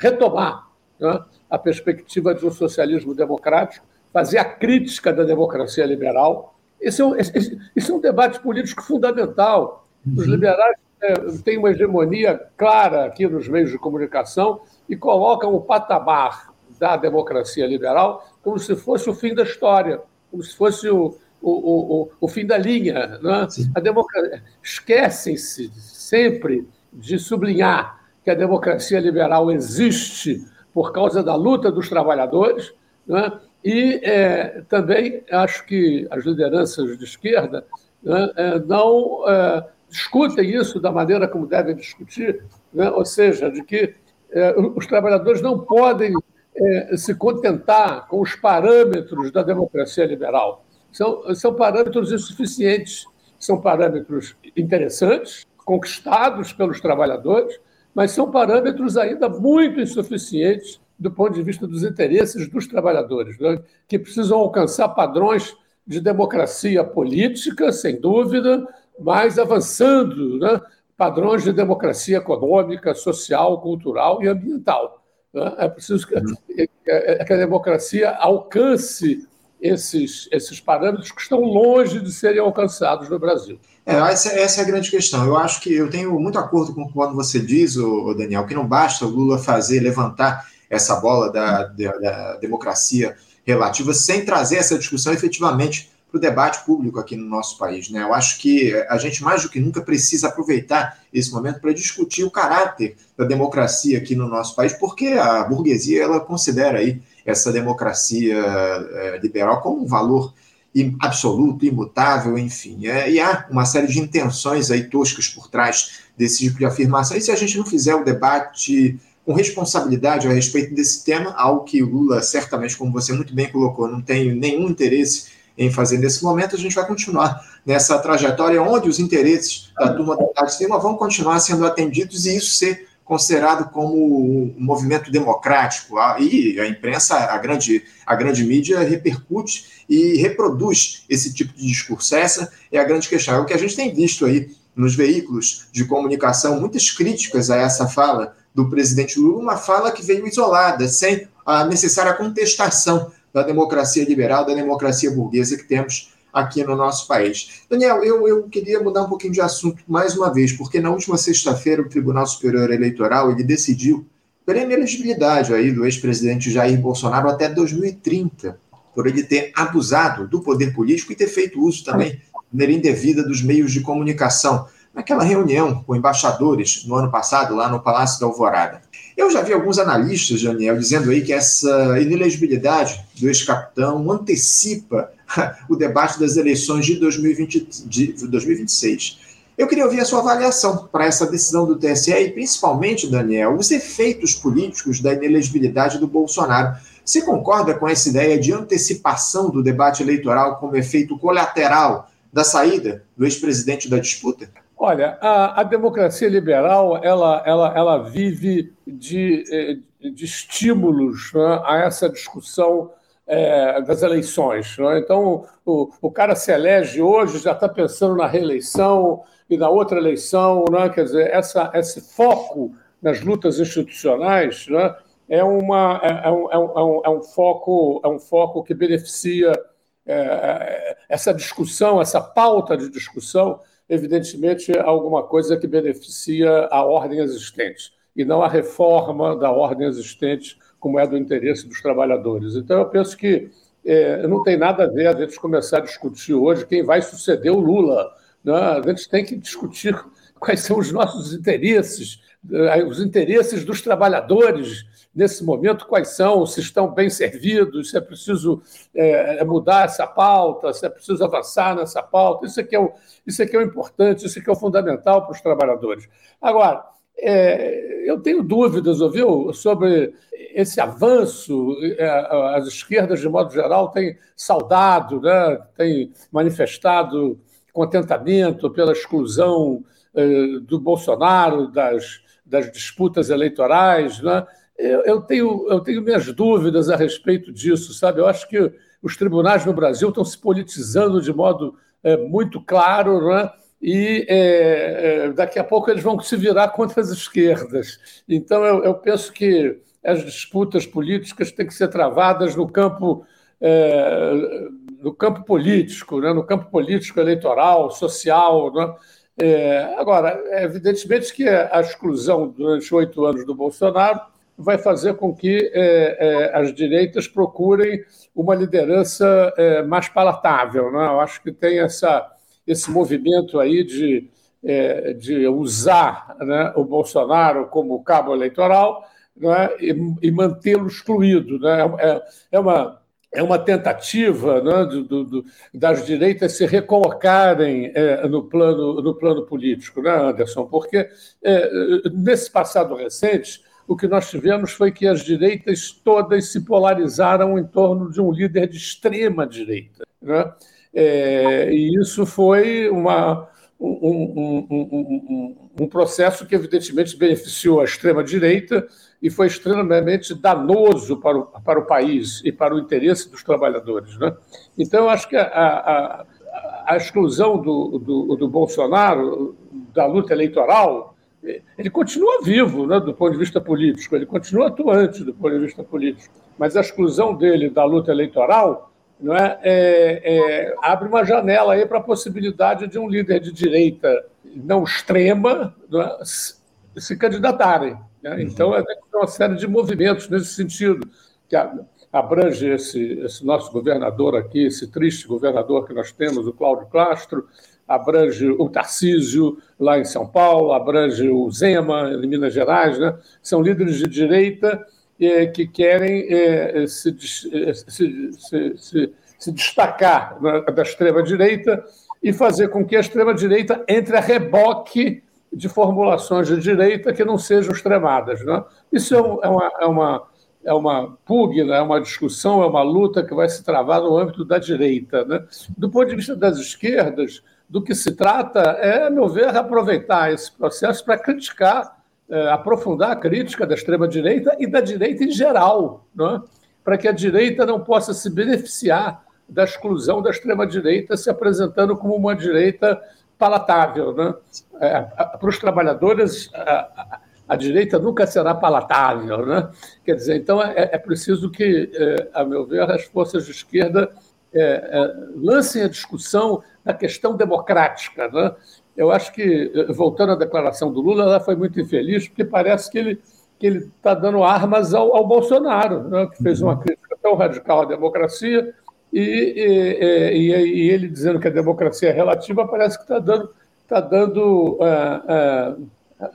retomar né? a perspectiva de um socialismo democrático, fazer a crítica da democracia liberal. Esse é um, esse, esse é um debate político fundamental. Os uhum. liberais é, tem uma hegemonia clara aqui nos meios de comunicação e colocam o patamar da democracia liberal como se fosse o fim da história, como se fosse o, o, o, o fim da linha. Né? A democracia... Esquecem-se sempre de sublinhar que a democracia liberal existe por causa da luta dos trabalhadores, né? e é, também acho que as lideranças de esquerda né, é, não é, discutem isso da maneira como devem discutir, né? ou seja, de que é, os trabalhadores não podem é, se contentar com os parâmetros da democracia liberal. São, são parâmetros insuficientes, são parâmetros interessantes, conquistados pelos trabalhadores, mas são parâmetros ainda muito insuficientes do ponto de vista dos interesses dos trabalhadores, né? que precisam alcançar padrões de democracia política, sem dúvida, mas avançando, né? padrões de democracia econômica, social, cultural e ambiental. Né? É preciso que, uhum. que a democracia alcance esses, esses parâmetros que estão longe de serem alcançados no Brasil. É, essa, essa, é a grande questão. Eu acho que eu tenho muito acordo com quando você diz, o Daniel, que não basta o Lula fazer, levantar essa bola da, da, da democracia relativa sem trazer essa discussão efetivamente para o debate público aqui no nosso país. Né? Eu acho que a gente mais do que nunca precisa aproveitar esse momento para discutir o caráter da democracia aqui no nosso país, porque a burguesia ela considera aí essa democracia é, liberal como um valor absoluto, imutável, enfim. É, e há uma série de intenções aí toscas por trás desse tipo de afirmação. E se a gente não fizer o debate com responsabilidade a respeito desse tema, algo que o Lula, certamente, como você muito bem colocou, não tem nenhum interesse em fazer nesse momento, a gente vai continuar nessa trajetória onde os interesses da turma da Tarde Cima vão continuar sendo atendidos e isso ser considerado como um movimento democrático. E a imprensa, a grande, a grande mídia, repercute e reproduz esse tipo de discurso. Essa é a grande questão. É o que a gente tem visto aí nos veículos de comunicação, muitas críticas a essa fala do presidente Lula, uma fala que veio isolada, sem a necessária contestação da democracia liberal, da democracia burguesa que temos aqui no nosso país. Daniel, eu, eu queria mudar um pouquinho de assunto mais uma vez, porque na última sexta-feira o Tribunal Superior Eleitoral ele decidiu pela inelegibilidade aí do ex-presidente Jair Bolsonaro até 2030, por ele ter abusado do poder político e ter feito uso também de maneira indevida dos meios de comunicação naquela reunião com embaixadores no ano passado, lá no Palácio da Alvorada. Eu já vi alguns analistas, Daniel, dizendo aí que essa inelegibilidade do ex-capitão antecipa o debate das eleições de, 2020, de 2026. Eu queria ouvir a sua avaliação para essa decisão do TSE e, principalmente, Daniel, os efeitos políticos da inelegibilidade do Bolsonaro. Você concorda com essa ideia de antecipação do debate eleitoral como efeito colateral da saída do ex-presidente da disputa? Olha, a, a, democracia liberal ela, ela, ela vive de, eh, de estímulos né, a essa discussão é, das eleições. Né? Então, o, o cara se elege hoje, já está pensando na reeleição e na outra eleição. Né? Quer dizer, essa, esse foco nas lutas institucionais né, é, uma, é, é, um, é, um, é um foco, é um foco que beneficia é, essa discussão, essa pauta de discussão evidentemente, alguma coisa que beneficia a ordem existente e não a reforma da ordem existente, como é do interesse dos trabalhadores. Então, eu penso que é, não tem nada a ver a gente começar a discutir hoje quem vai suceder o Lula. Né? A gente tem que discutir quais são os nossos interesses, eh, os interesses dos trabalhadores nesse momento, quais são, se estão bem servidos, se é preciso é, mudar essa pauta, se é preciso avançar nessa pauta. Isso aqui é o, isso aqui é o importante, isso aqui é o fundamental para os trabalhadores. Agora, é, eu tenho dúvidas, ouviu, sobre esse avanço. É, as esquerdas, de modo geral, têm saudado, né, têm manifestado contentamento pela exclusão do Bolsonaro das, das disputas eleitorais, né? eu, eu, tenho, eu tenho minhas dúvidas a respeito disso, sabe? Eu acho que os tribunais no Brasil estão se politizando de modo é, muito claro, né? e é, daqui a pouco eles vão se virar contra as esquerdas. Então, eu, eu penso que as disputas políticas têm que ser travadas no campo, é, no campo político, né? no campo político, eleitoral, social. Né? É, agora, evidentemente que a exclusão durante oito anos do Bolsonaro vai fazer com que é, é, as direitas procurem uma liderança é, mais palatável. Né? Eu acho que tem essa, esse movimento aí de, é, de usar né, o Bolsonaro como cabo eleitoral né, e, e mantê-lo excluído. Né? É, é, uma, é uma tentativa né, do, do, das direitas se recolocarem é, no, plano, no plano político, né, Anderson? Porque é, nesse passado recente, o que nós tivemos foi que as direitas todas se polarizaram em torno de um líder de extrema direita. Né? É, e isso foi uma, um, processo que, evidentemente, beneficiou a extrema-direita e foi extremamente danoso para o, para o país e para o interesse dos trabalhadores. Né? Então, acho que a, a, a exclusão do, do, do, Bolsonaro da luta eleitoral, ele continua vivo né, do ponto de vista político, ele continua atuante do ponto de vista político, mas a exclusão dele da luta eleitoral não é, é, é abre uma janela aí para a possibilidade de um líder de direita não extrema não é, se candidatarem. Né? Uhum. Então, é uma série de movimentos nesse sentido, que abrange esse, esse nosso governador aqui, esse triste governador que nós temos, o Cláudio Castro, abrange o Tarcísio, lá em São Paulo, abrange o Zema, em Minas Gerais, né? são líderes de direita é, que querem é, se, é, se, se, se, destacar da extrema-direita e fazer com que a extrema-direita entre a reboque de formulações de direita que não sejam extremadas. Né? Isso é, uma, é, uma, é uma pugna, é uma discussão, é uma luta que vai se travar no âmbito da direita. Né? Do ponto de vista das esquerdas, do que se trata é, a meu ver, aproveitar esse processo para criticar é, aprofundar a crítica da extrema-direita e da direita em geral, é? para que a direita não possa se beneficiar da exclusão da extrema-direita, se apresentando como uma direita palatável. Né? É, para os trabalhadores, a, a, direita nunca será palatável. Né? Quer dizer, então é, é preciso que, é, a meu ver, as forças de esquerda é, é, lancem a discussão da questão democrática. Né? Eu acho que, voltando à declaração do Lula, ela foi muito infeliz, porque parece que ele que ele está dando armas ao, ao Bolsonaro, né, que fez uma crítica tão radical à democracia, e, e, e, e, ele dizendo que a democracia é relativa, parece que está dando, tá dando, uh,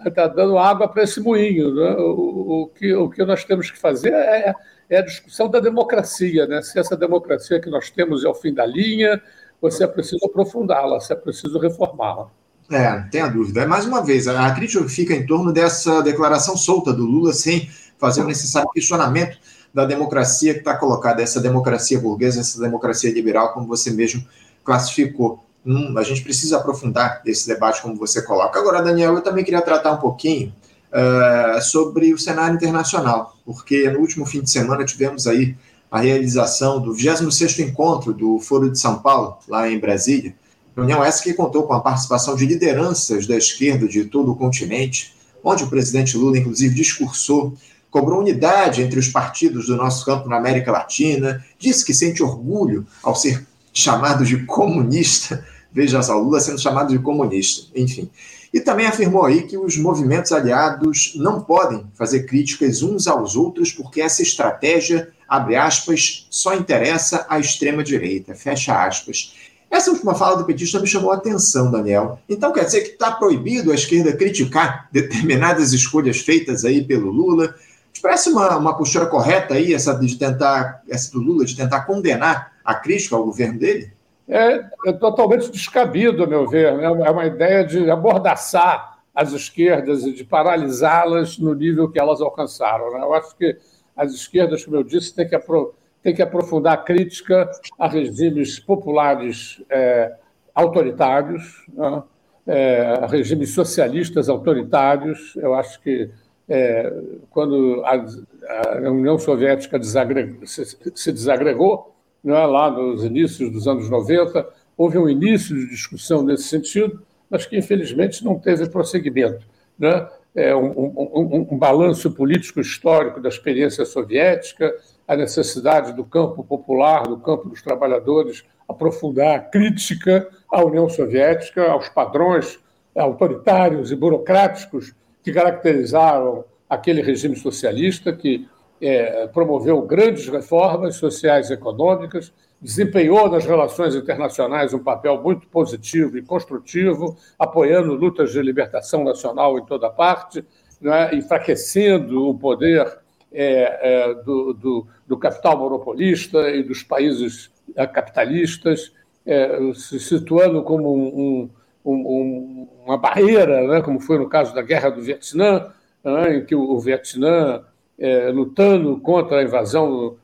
uh, tá dando água para esse moinho. Né? O, o, que, o que nós temos que fazer é, é a discussão da democracia, né? se essa democracia que nós temos é o fim da linha, ou se é preciso aprofundá-la, se é preciso reformá-la. É, tem a dúvida. É, mais uma vez, a crítica fica em torno dessa declaração solta do Lula, sem fazer o necessário questionamento da democracia que está colocada, essa democracia burguesa, essa democracia liberal, como você mesmo classificou. Hum, a gente precisa aprofundar esse debate, como você coloca. Agora, Daniel, eu também queria tratar um pouquinho uh, sobre o cenário internacional, porque no último fim de semana tivemos aí a realização do 26º encontro do Foro de São Paulo, lá em Brasília, Reunião essa que contou com a participação de lideranças da esquerda de todo o continente, onde o presidente Lula, inclusive, discursou, cobrou unidade entre os partidos do nosso campo na América Latina, disse que sente orgulho ao ser chamado de comunista. Veja só, Lula sendo chamado de comunista, enfim. E também afirmou aí que os movimentos aliados não podem fazer críticas uns aos outros, porque essa estratégia, abre aspas, só interessa à extrema-direita, fecha aspas. Essa última fala do petista me chamou a atenção, Daniel. Então quer dizer que está proibido a esquerda criticar determinadas escolhas feitas aí pelo Lula? Parece uma, uma postura correta aí, essa de tentar, essa do Lula, de tentar condenar a crítica ao governo dele? É, é totalmente descabido, a meu ver. Né? É uma ideia de amordaçar as esquerdas e de paralisá-las no nível que elas alcançaram. Né? Eu acho que as esquerdas, como eu disse, têm que aproveitar tem que aprofundar a crítica a regimes populares é, autoritários, né? é, a regimes socialistas autoritários. Eu acho que é, quando a, a, União Soviética se, se, desagregou, né, lá nos inícios dos anos 90, houve um início de discussão nesse sentido, mas que infelizmente não teve prosseguimento. Né? É um, um, um, um balanço político histórico da experiência soviética, a necessidade do campo popular, do campo dos trabalhadores, aprofundar a crítica à União Soviética, aos padrões autoritários e burocráticos que caracterizaram aquele regime socialista que é, promoveu grandes reformas sociais e econômicas, desempenhou nas relações internacionais um papel muito positivo e construtivo, apoiando lutas de libertação nacional em toda parte, né, enfraquecendo o poder é, é, do, do, do, capital monopolista e dos países é, capitalistas, é, se situando como um, um, um, uma barreira, né, como foi no caso da Guerra do Vietnã, né, em que o, Vietnã, é, lutando contra a invasão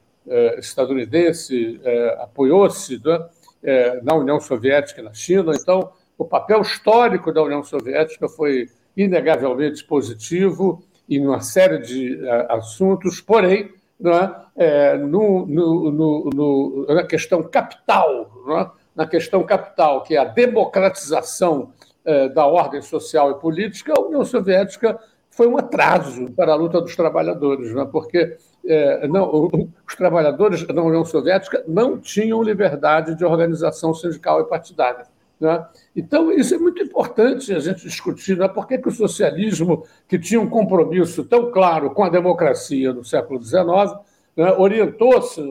estadunidense, apoiou-se né, na União Soviética e na China. Então, o papel histórico da União Soviética foi inegavelmente positivo em uma série de uh, assuntos, porém, é, é, no, no, no, na questão capital, é? na questão capital, que é a democratização uh, da ordem social e política, a União Soviética foi um atraso para a luta dos trabalhadores, é? porque é, não, os trabalhadores da União Soviética não tinham liberdade de organização sindical e partidária. Né? Então, isso é muito importante a gente discutir. Né? Por que, que o socialismo, que tinha um compromisso tão claro com a democracia no século XIX, né, orientou-se,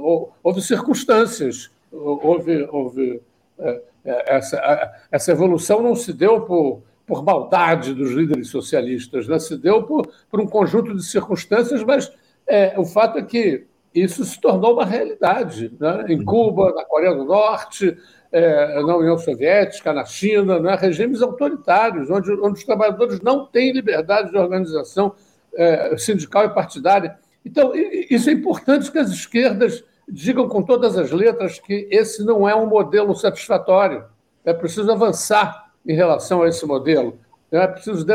houve circunstâncias, houve, houve é, é, essa, essa evolução não se deu por, por maldade dos líderes socialistas, né? se deu por, por um conjunto de circunstâncias, mas é, o fato é que isso se tornou uma realidade. Né? Em Cuba, na Coreia do Norte, é, na União Soviética, na China, né, regimes autoritários, onde, onde os trabalhadores não têm liberdade de organização é, sindical e partidária. Então, isso é importante que as esquerdas digam com todas as letras que esse não é um modelo satisfatório. É preciso avançar em relação a esse modelo. É preciso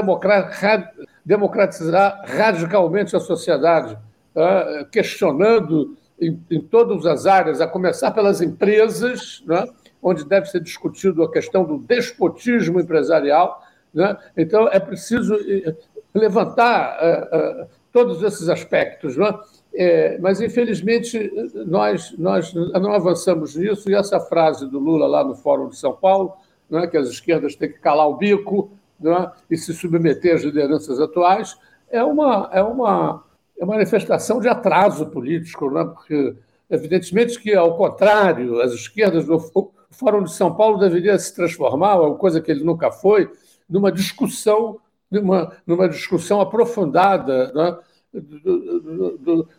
democratizar radicalmente a sociedade, é, questionando em, todas as áreas, a começar pelas empresas, né? Onde deve ser discutido a questão do despotismo empresarial. Né? Então, é preciso eh, levantar uh, uh, todos esses aspectos. Né? É, mas, infelizmente, nós, nós não avançamos nisso, e essa frase do Lula lá no Fórum de São Paulo, né, que as esquerdas têm que calar o bico né, e se submeter às lideranças atuais, é uma, é uma, é manifestação de atraso político, né, porque, evidentemente, que, ao contrário, as esquerdas do o Fórum de São Paulo deveria se transformar, coisa que ele nunca foi, numa discussão, numa, numa discussão aprofundada né, do, do, do,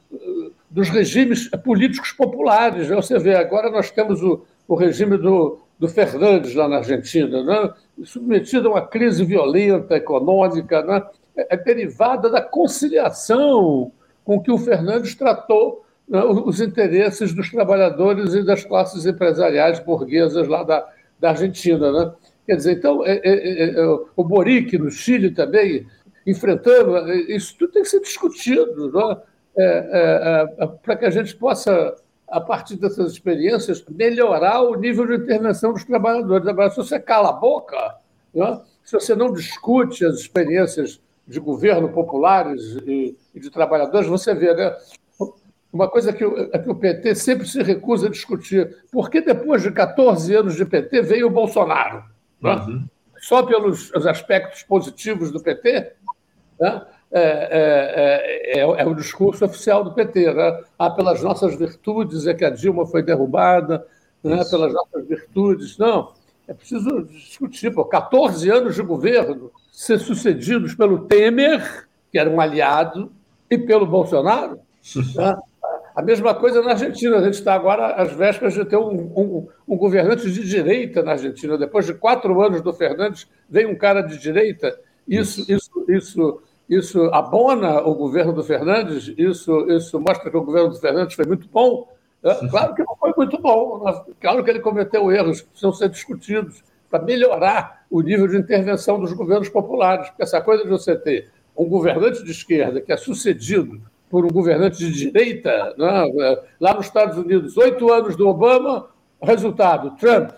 dos regimes políticos populares. Você vê, agora nós temos o, o regime do, do Fernandes lá na Argentina, né, submetido a uma crise violenta econômica, né, é, é derivada da conciliação com que o Fernandes tratou né, os interesses dos trabalhadores e das classes empresariais burguesas lá da, da Argentina. Né? Quer dizer, então, é, é, é, é o Boric no Chile também, enfrentando, é, isso tudo tem que ser discutido né? É, para que a gente possa, a partir dessas experiências, melhorar o nível de intervenção dos trabalhadores. Agora, se você cala a boca, né? se você não discute as experiências de governo populares e, e de trabalhadores, você vê, né? Uma coisa que o, que o PT sempre se recusa a discutir. Por que depois de 14 anos de PT veio o Bolsonaro? Né? Uhum. Só pelos aspectos positivos do PT? Né? É, é, é, é, o discurso oficial do PT. Né? Ah, pelas nossas virtudes é que a Dilma foi derrubada, né? pelas nossas virtudes. Não, é preciso discutir. Por 14 anos de governo, ser sucedidos pelo Temer, que era um aliado, e pelo Bolsonaro. Né? A mesma coisa na Argentina. A gente está agora às vésperas de ter um, um, um, governante de direita na Argentina. Depois de quatro anos do Fernandes, vem um cara de direita. Isso, isso, isso, isso abona o governo do Fernandes. Isso, isso mostra que o governo do Fernandes foi muito bom. É, claro que não foi muito bom. Claro que ele cometeu erros que precisam ser discutidos para melhorar o nível de intervenção dos governos populares. Porque essa coisa de você ter um governante de esquerda que é sucedido por um governante de direita, né? lá nos Estados Unidos, oito anos do Obama, resultado, Trump.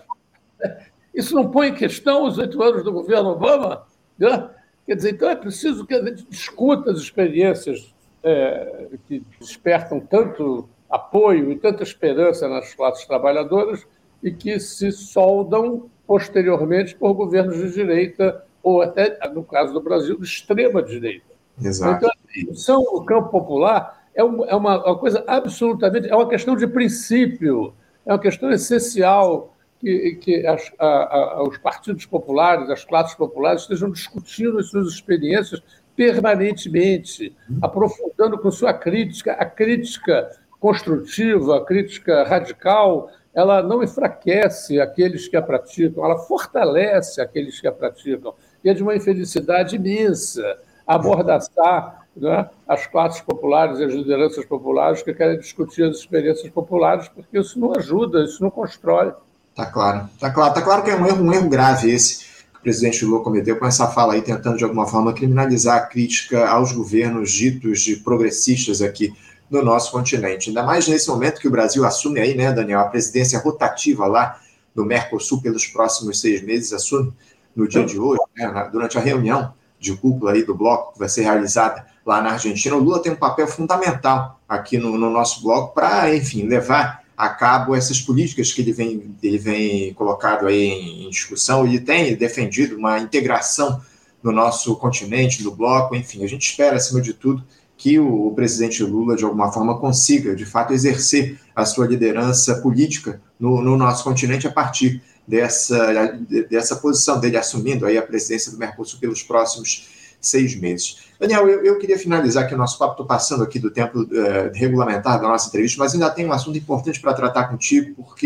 Isso não põe em questão os oito anos do governo Obama? Né? Quer dizer, então é preciso que a gente discuta as experiências é, que despertam tanto apoio e tanta esperança nas classes trabalhadoras e que se soldam posteriormente por governos de direita ou até, no caso do Brasil, de extrema direita. Exato. Então, a discussão no campo popular é uma, é uma coisa absolutamente. É uma questão de princípio, é uma questão essencial que, que as, a, a, os partidos populares, as classes populares estejam discutindo as suas experiências permanentemente, aprofundando com sua crítica, a crítica construtiva, a crítica radical, ela não enfraquece aqueles que a praticam, ela fortalece aqueles que a praticam. E é de uma infelicidade imensa amordaçar né, as classes populares e as lideranças populares que querem discutir as experiências populares, porque isso não ajuda, isso não constrói. Tá claro, tá claro, tá claro que é um erro, um erro grave esse que o presidente Lula cometeu com essa fala aí, tentando de alguma forma criminalizar a crítica aos governos ditos de progressistas aqui no nosso continente. Ainda mais nesse momento que o Brasil assume aí, né, Daniel, a presidência rotativa lá do Mercosul pelos próximos seis meses, assume no dia de hoje, né, durante a reunião de cúpula aí do bloco que vai ser realizada lá na Argentina. O Lula tem um papel fundamental aqui no, no nosso bloco para, enfim, levar a cabo essas políticas que ele vem, ele vem colocado aí em, discussão. Ele tem defendido uma integração no nosso continente, no bloco, enfim, a gente espera, acima de tudo, que o, o presidente Lula, de alguma forma, consiga, de fato, exercer a sua liderança política no, no nosso continente a partir dessa, dessa posição dele assumindo aí a presidência do Mercosul pelos próximos seis meses. Daniel, eu, eu queria finalizar aqui o nosso papo, estou passando aqui do tempo uh, regulamentar da nossa entrevista, mas ainda tem um assunto importante para tratar contigo, porque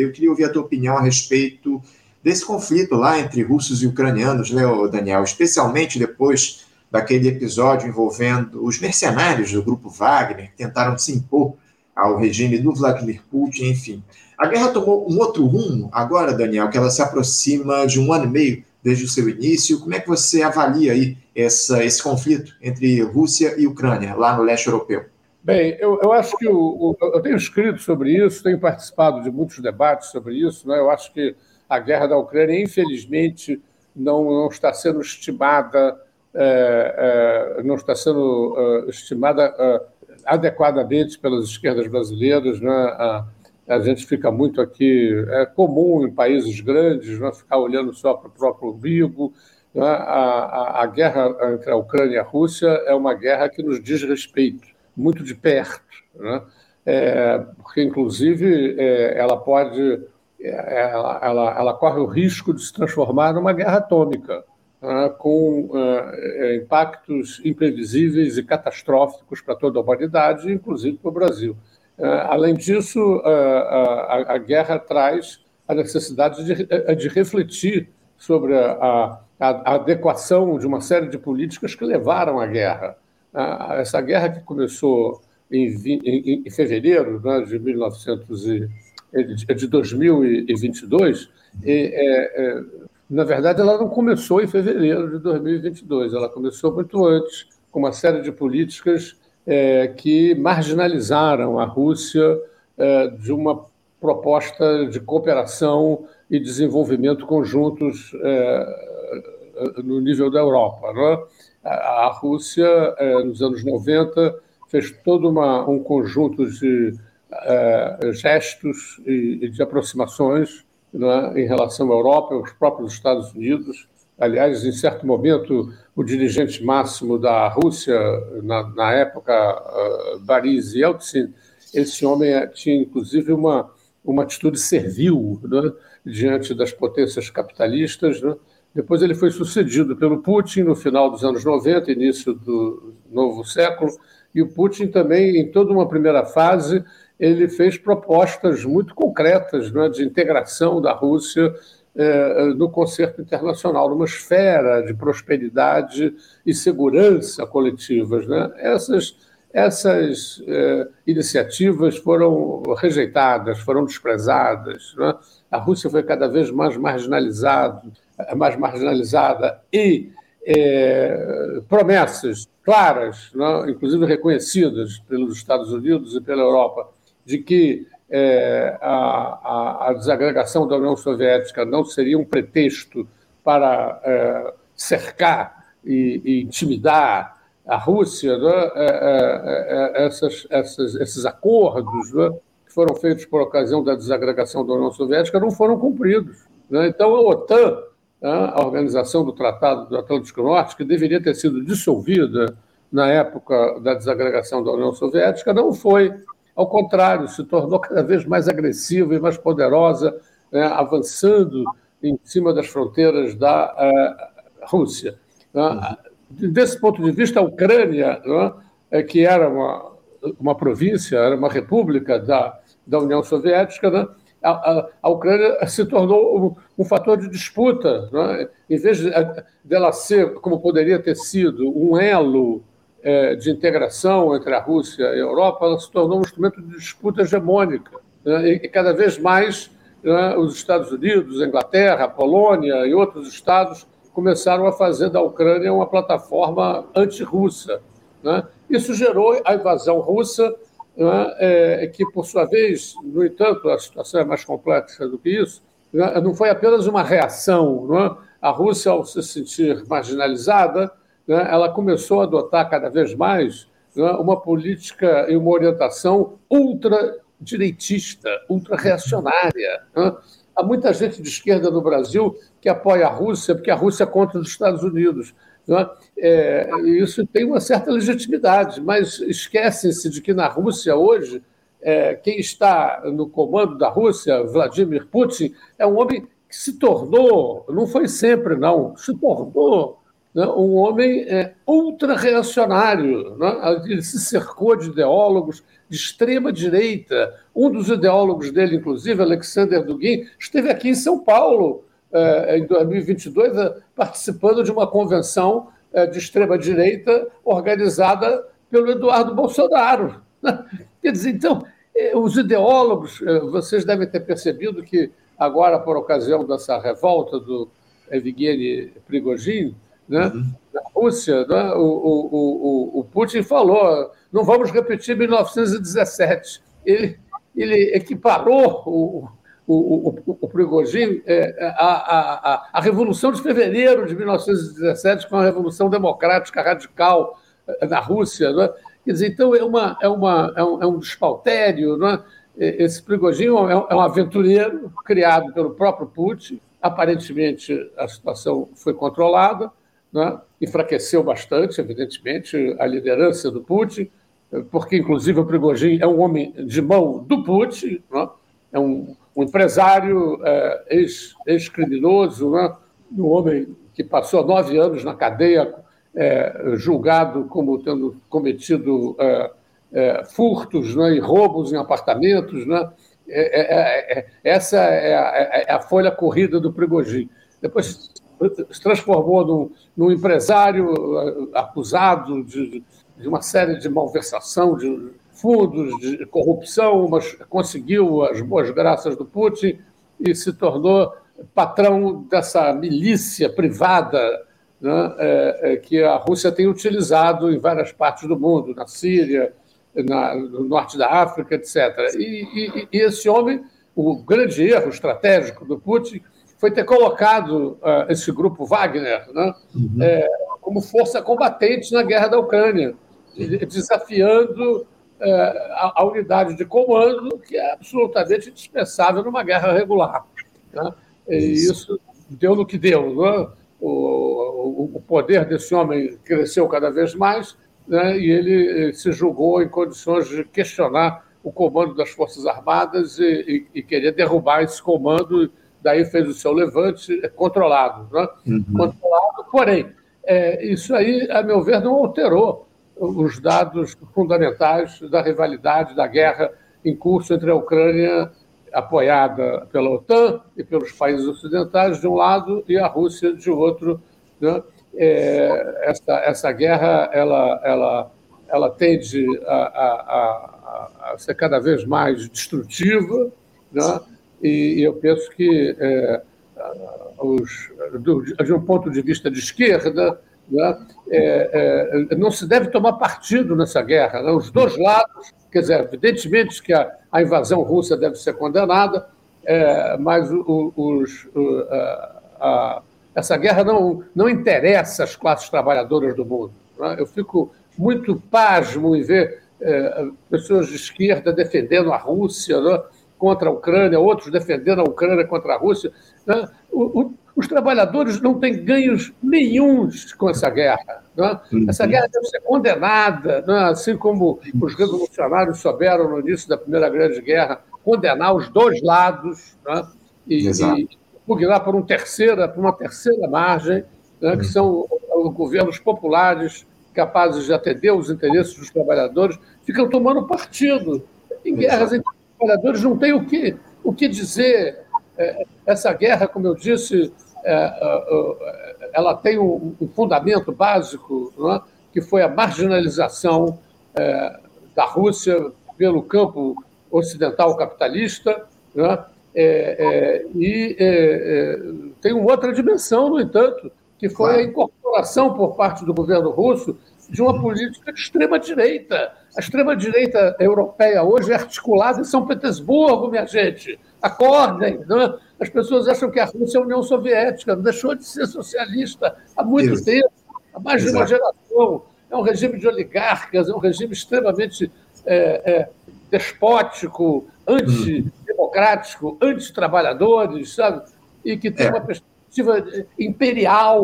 eu queria ouvir a tua opinião a respeito desse conflito lá entre russos e ucranianos, né, Daniel, especialmente depois daquele episódio envolvendo os mercenários do grupo Wagner, que tentaram se impor ao regime do Vladimir Putin, enfim. A guerra tomou um outro rumo agora, Daniel, que ela se aproxima de um ano e meio desde o seu início. Como é que você avalia aí essa, esse conflito entre Rússia e Ucrânia, lá no leste europeu? Bem, eu, eu acho que o, o, eu tenho escrito sobre isso, tenho participado de muitos debates sobre isso. Né? Eu acho que a guerra da Ucrânia, infelizmente, não, não está sendo estimada, é, é, não está sendo é, estimada é, adequadamente pelas esquerdas brasileiras. Né? A gente fica muito aqui, é comum em países grandes né, ficar olhando só para o próprio umbigo. Né? A, a, a, guerra entre a Ucrânia e a Rússia é uma guerra que nos diz respeito, muito de perto, né? é, porque, inclusive, é, ela pode. É, ela, ela, ela, corre o risco de se transformar numa guerra atômica, né? com é, impactos imprevisíveis e catastróficos para toda a humanidade, inclusive para o Brasil. Eh, além disso, eh, a, a, guerra traz a necessidade de, eh, refletir sobre a, adequação de uma série de políticas que levaram à guerra. Essa guerra que começou em, fevereiro né, de 1900 e, de 2022, e, é, é, na verdade, ela não começou em fevereiro de 2022, ela começou muito antes, com uma série de políticas é, que marginalizaram a Rússia é, de uma proposta de cooperação e desenvolvimento conjuntos é, no nível da Europa. Né? A Rússia, é, nos anos 90, fez todo uma, um conjunto de é, gestos e, e, de aproximações né, em relação à Europa, aos próprios Estados Unidos, Aliás, em certo momento, o dirigente máximo da Rússia, na, na época, uh, Boris Yeltsin, esse homem eh, tinha, inclusive, uma, uma atitude servil né, diante das potências capitalistas. Né? Depois ele foi sucedido pelo Putin no final dos anos 90, início do novo século, e o Putin também, em toda uma primeira fase, ele fez propostas muito concretas né, de integração da Rússia no concerto internacional, numa esfera de prosperidade e segurança coletivas. Né? Essas, essas é, iniciativas foram rejeitadas, foram desprezadas. Né? A Rússia foi cada vez mais marginalizada, mais marginalizada e é, promessas claras, né? inclusive reconhecidas pelos Estados Unidos e pela Europa, de que é, a, a, a, desagregação da União Soviética não seria um pretexto para é, cercar e, e, intimidar a Rússia, né? É, essas, essas, esses acordos né? que foram feitos por ocasião da desagregação da União Soviética não foram cumpridos. Né? Então, a OTAN, né? a Organização do Tratado do Atlântico Norte, que deveria ter sido dissolvida na época da desagregação da União Soviética, não foi ao contrário, se tornou cada vez mais agressiva e mais poderosa, né, avançando em cima das fronteiras da uh, Rússia. Né? desse ponto de vista, a Ucrânia, é, que era uma, uma província, era uma república da, da União Soviética, né? a, a, a, Ucrânia se tornou um, um fator de disputa. Né? Em vez de, dela ser, como poderia ter sido, um elo é, de integração entre a Rússia e a Europa, ela se tornou um instrumento de disputa hegemônica. Né? E, cada vez mais né, os Estados Unidos, a Inglaterra, a Polônia e outros estados começaram a fazer da Ucrânia uma plataforma anti-russa. Né? Isso gerou a invasão russa, né? é, que, por sua vez, no entanto, a situação é mais complexa do que isso, não foi apenas uma reação. A Rússia, ao se sentir marginalizada, né, ela começou a adotar cada vez mais né, uma política e uma orientação ultradireitista, ultra-reacionária. Né? Há muita gente de esquerda no Brasil que apoia a Rússia porque a Rússia é contra os Estados Unidos. Né? É, isso tem uma certa legitimidade, mas esquecem-se de que na Rússia hoje, é, quem está no comando da Rússia, Vladimir Putin, é um homem que se tornou, não foi sempre, não, se tornou né, um homem é, ultra-reacionário. Né? Ele se cercou de ideólogos de extrema-direita. Um dos ideólogos dele, inclusive, Alexander Dugin, esteve aqui em São Paulo é, em 2022, é, participando de uma convenção é, de extrema-direita organizada pelo Eduardo Bolsonaro. Quer dizer, então, é, os ideólogos, vocês devem ter percebido que agora, por ocasião dessa revolta do Evgeny Prigogine, né? Uhum. Na Rússia, né? o, o, o, o, Putin falou: não vamos repetir 1917. Ele, ele equiparou o, o, o, o Prigogine é, a, a, a, Revolução de Fevereiro de 1917 com a Revolução Democrática Radical é, na Rússia. Né? Quer dizer, então é, uma, é, uma, é, um, é um despautério. Né? Esse Prigogine é, é um aventureiro criado pelo próprio Putin. Aparentemente, a situação foi controlada né? enfraqueceu bastante, evidentemente, a liderança do Putin, porque, inclusive, o Prigozhin é um homem de mão do Putin, né? é um, um empresário é, ex-criminoso, né? um homem que passou nove anos na cadeia, é, julgado como tendo cometido é, é furtos né? e roubos em apartamentos. Né? É, é, essa é a, a, folha corrida do Prigozhin. Depois se transformou num, num empresário eh, acusado de, de, uma série de malversação, de fundos, de corrupção, mas conseguiu as boas graças do Putin e se tornou patrão dessa milícia privada né, é, é, que a Rússia tem utilizado em várias partes do mundo, na Síria, na, no norte da África, etc. E, e, e esse homem, o grande erro estratégico do Putin foi ter colocado uh, esse grupo Wagner né, uhum. é, como força combatente na guerra da Ucrânia, desafiando uh, a, a, unidade de comando, que é absolutamente indispensável numa guerra regular. Né? E isso deu no que deu. Né? O, o, o, poder desse homem cresceu cada vez mais né? e ele se julgou em condições de questionar o comando das Forças Armadas e, e, e querer derrubar esse comando daí fez o seu levante controlado. Né? Uhum. Controlado, porém, é, isso aí, a meu ver, não alterou os dados fundamentais da rivalidade, da guerra em curso entre a Ucrânia, apoiada pela OTAN e pelos países ocidentais, de um lado, e a Rússia, de outro. Né? É, essa, essa guerra ela, ela, ela tende a, a, a, a ser cada vez mais destrutiva, né? E, eu penso que, é, os, do, de um ponto de vista de esquerda, né, é, é, não se deve tomar partido nessa guerra. Né? Os dois lados, quer dizer, evidentemente que a, a invasão russa deve ser condenada, é, mas o, os, o, a, a, essa guerra não, não interessa as classes trabalhadoras do mundo. Né? Eu fico muito pasmo em ver é, pessoas de esquerda defendendo a Rússia, né? Contra a Ucrânia, outros defendendo a Ucrânia contra a Rússia. Né? O, o, os trabalhadores não têm ganhos nenhums com essa guerra. Né? Essa guerra deve ser condenada, né? assim como os revolucionários souberam no início da Primeira Grande Guerra condenar os dois lados né? e, e pugnar por, um terceira, por uma terceira margem, né? que são governos populares capazes de atender os interesses dos trabalhadores ficam tomando partido. Em guerras entre trabalhadores não tem o que, o que dizer. É, essa guerra, como eu disse, é, é, ela tem um fundamento básico, é? que foi a marginalização da Rússia pelo campo ocidental capitalista, é? É, e tem uma outra dimensão, no entanto, que foi a incorporação por parte do governo russo de uma política de extrema-direita. A extrema-direita europeia hoje é articulada em São Petersburgo, minha gente. Acordem! Né? As pessoas acham que a Rússia é a União Soviética, deixou de ser socialista há muito Isso. tempo, há mais Exato. de uma geração. É um regime de oligarcas, é um regime extremamente é, é, despótico, antidemocrático, antitrabalhadores, sabe? E que tem é. uma perspectiva imperial.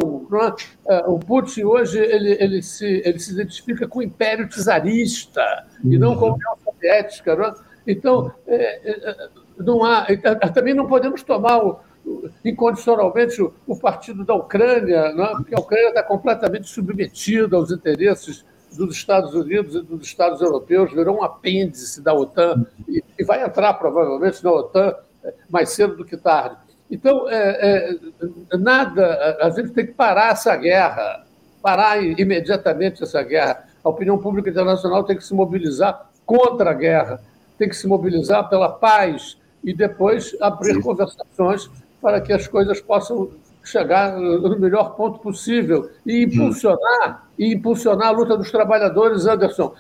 É? é? O Putin hoje ele, ele, se, ele se identifica com o império czarista uhum. e não com a uhum. União Soviética. Não é? Então, é, não há, também não podemos tomar o, incondicionalmente o, o, partido da Ucrânia, é? porque a Ucrânia está completamente submetida aos interesses dos Estados Unidos e dos Estados europeus, virou um apêndice da OTAN e, e vai entrar provavelmente na OTAN mais cedo do que tarde. Então, é, é, nada, a gente tem que parar essa guerra, parar imediatamente essa guerra. A opinião pública internacional tem que se mobilizar contra a guerra, tem que se mobilizar pela paz e depois abrir Sim. conversações para que as coisas possam chegar no melhor ponto possível e impulsionar e impulsionar a luta dos trabalhadores, Anderson.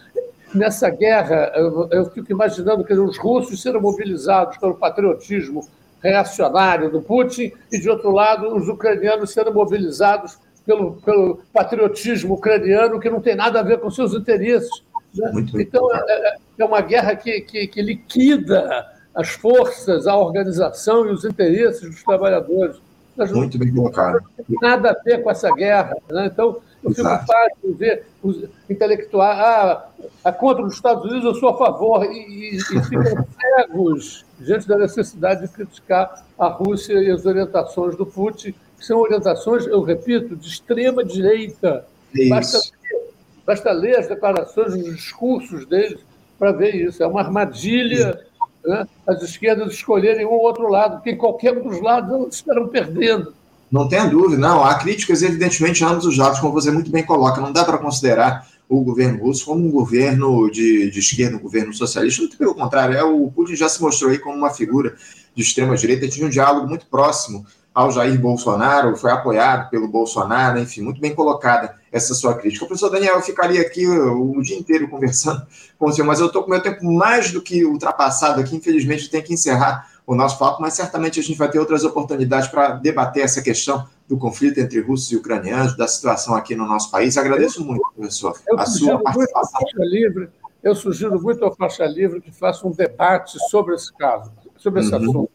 Nessa guerra, eu, eu fico imaginando que os russos serão mobilizados pelo patriotismo reacionário do Putin e, de outro lado, os ucranianos sendo mobilizados pelo, pelo patriotismo ucraniano, que não tem nada a ver com seus interesses. Né? Então, é, é, é, uma guerra que, que, que liquida as forças, a organização e os interesses dos trabalhadores. Muito bem colocado. Não tem nada a ver com essa guerra. Né? Então, eu fico fácil ver os intelectuais, ah, a contra os Estados Unidos, eu sou a favor, e, e, e ficam cegos diante da necessidade de criticar a Rússia e as orientações do Putin, que são orientações, eu repito, de extrema direita. É basta, ler, basta ler as declarações, os discursos deles para ver isso. É uma armadilha né, as esquerdas escolherem um ou outro lado, porque em qualquer um dos lados elas estarão perdendo. Não tenha dúvida, não. Há críticas, evidentemente, a ambos os lados, como você muito bem coloca. Não dá para considerar o governo russo como um governo de, de esquerda, um governo socialista. Muito pelo contrário, é, o Putin já se mostrou aí como uma figura de extrema-direita, tinha um diálogo muito próximo ao Jair Bolsonaro, foi apoiado pelo Bolsonaro, enfim, muito bem colocada essa sua crítica. Professor Daniel, eu ficaria aqui o, o dia inteiro conversando com o senhor, mas eu estou com meu tempo mais do que ultrapassado aqui, infelizmente tenho que encerrar o nosso papo, mas certamente a gente vai ter outras oportunidades para debater essa questão do conflito entre russos e ucranianos, da situação aqui no nosso país. Agradeço muito, professor, eu a sua participação. Livre, eu sugiro muito ao Faixa Livre que faça um debate sobre esse caso, sobre esse uhum. assunto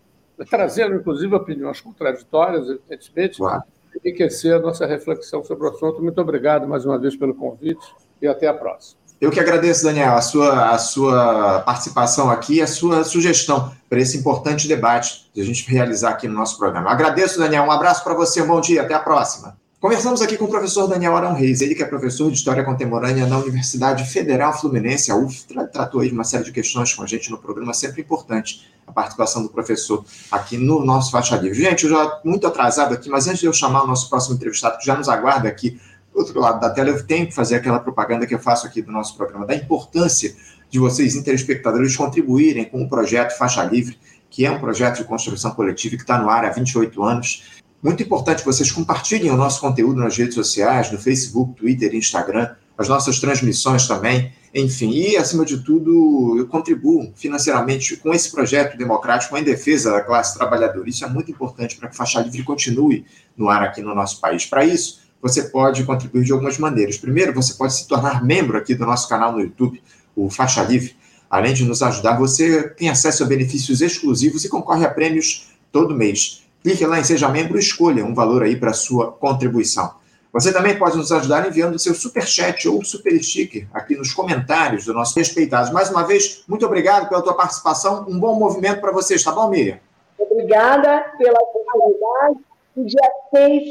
trazendo, inclusive, opiniões contraditórias, evidentemente, claro. enriquecer a nossa reflexão sobre o assunto. Muito obrigado mais uma vez pelo convite e até a próxima. Eu que agradeço, Daniel, a sua, a sua participação aqui, a sua sugestão para esse importante debate que a gente realizar aqui no nosso programa. Agradeço, Daniel. Um abraço para você, um bom dia, até a próxima. Conversamos aqui com o professor Daniel Arão Reis, ele que é professor de História Contemporânea na Universidade Federal Fluminense, a UF, tratou aí de uma série de questões com a gente no programa, sempre importante a participação do professor aqui no nosso Faixa Livre. Gente, eu já muito atrasado aqui, mas antes de eu chamar o nosso próximo entrevistado, que já nos aguarda aqui do outro lado da tela, eu tenho que fazer aquela propaganda que eu faço aqui do nosso programa, da importância de vocês, telespectadores, contribuírem com o projeto Faixa Livre, que é um projeto de construção coletiva que está no ar há 28 anos muito importante vocês compartilhem o nosso conteúdo nas redes sociais, no Facebook, Twitter, Instagram, as nossas transmissões também, enfim, e acima de tudo, contribuam financeiramente com esse projeto democrático em defesa da classe trabalhadora. Isso é muito importante para que Faixa Livre continue no ar aqui no nosso país. Para isso, você pode contribuir de algumas maneiras. Primeiro, você pode se tornar membro aqui do nosso canal no YouTube, o Faixa Livre. Além de nos ajudar, você tem acesso a benefícios exclusivos e concorre a prêmios todo mês. Clique lá em Seja Membro e escolha um valor aí para sua contribuição. Você também pode nos ajudar enviando seu super chat ou super sticker aqui nos comentários do nosso Respeitados. Mais uma vez, muito obrigado pela tua participação. Um bom movimento para vocês, tá bom, Miriam? Obrigada pela oportunidade. No dia 6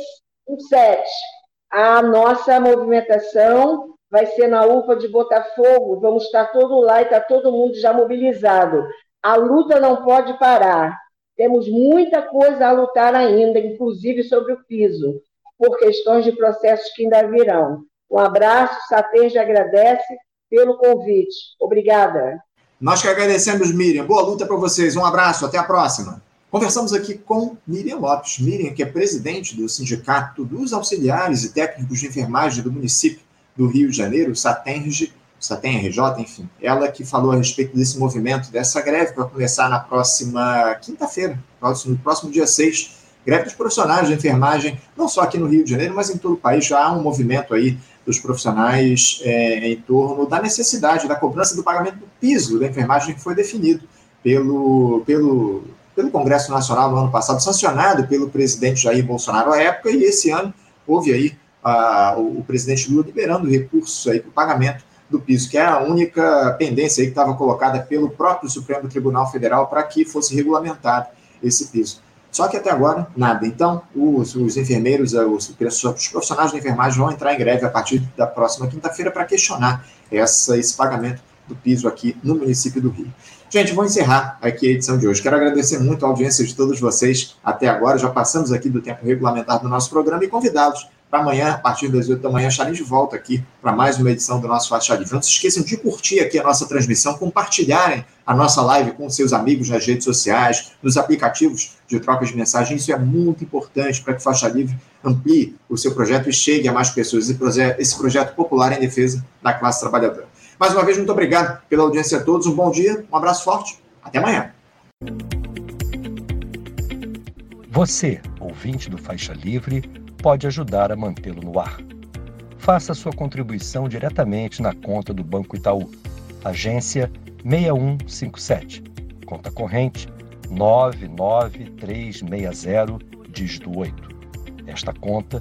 do 7, A nossa movimentação vai ser na UPA de Botafogo, vamos estar todo lá e está todo mundo já mobilizado. A luta não pode parar. Temos muita coisa a lutar ainda, inclusive sobre o piso, por questões de processos que ainda virão. Um abraço, Saterge agradece pelo convite. Obrigada. Nós que agradecemos, Miriam. Boa luta para vocês. Um abraço, até a próxima. Conversamos aqui com Miriam Lopes. Miriam, que é presidente do Sindicato dos Auxiliares e Técnicos de Enfermagem do município do Rio de Janeiro, Satenrg, Satenrj, enfim. Ela que falou a respeito desse movimento, dessa greve que vai começar na próxima quinta-feira, no próximo dia 6. Greve dos profissionais de enfermagem, não só aqui no Rio de Janeiro, mas em todo o país. Já há um movimento aí dos profissionais é, em torno da necessidade da cobrança do pagamento do piso da enfermagem que foi definido pelo, pelo pelo Congresso Nacional no ano passado, sancionado pelo presidente Jair Bolsonaro à época, e esse ano houve aí a, o, o, presidente Lula liberando recursos aí para o pagamento do piso, que é a única pendência que estava colocada pelo próprio Supremo Tribunal Federal para que fosse regulamentado esse piso. Só que até agora, nada. Então, os, os enfermeiros, os, os, profissionais de enfermagem vão entrar em greve a partir da próxima quinta-feira para questionar essa, esse pagamento do piso aqui no município do Rio. Gente, vou encerrar aqui a edição de hoje. Quero agradecer muito a audiência de todos vocês até agora. Já passamos aqui do tempo regulamentar do nosso programa e convidá-los para amanhã, a partir das 8 da manhã, estarem de volta aqui para mais uma edição do nosso Faixa Livre. Não se esqueçam de curtir aqui a nossa transmissão, compartilharem a nossa live com seus amigos nas redes sociais, nos aplicativos de troca de mensagem. Isso é muito importante para que Faixa Livre amplie o seu projeto e chegue a mais pessoas. Esse projeto popular em defesa da classe trabalhadora. Mais uma vez, muito obrigado pela audiência a todos. Um bom dia, um abraço forte. Até amanhã. Você, ouvinte do Faixa Livre, pode ajudar a mantê-lo no ar. Faça sua contribuição diretamente na conta do Banco Itaú, agência 6157, conta corrente 99360, dígito 8. Esta conta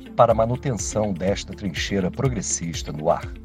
para a manutenção desta trincheira progressista no ar.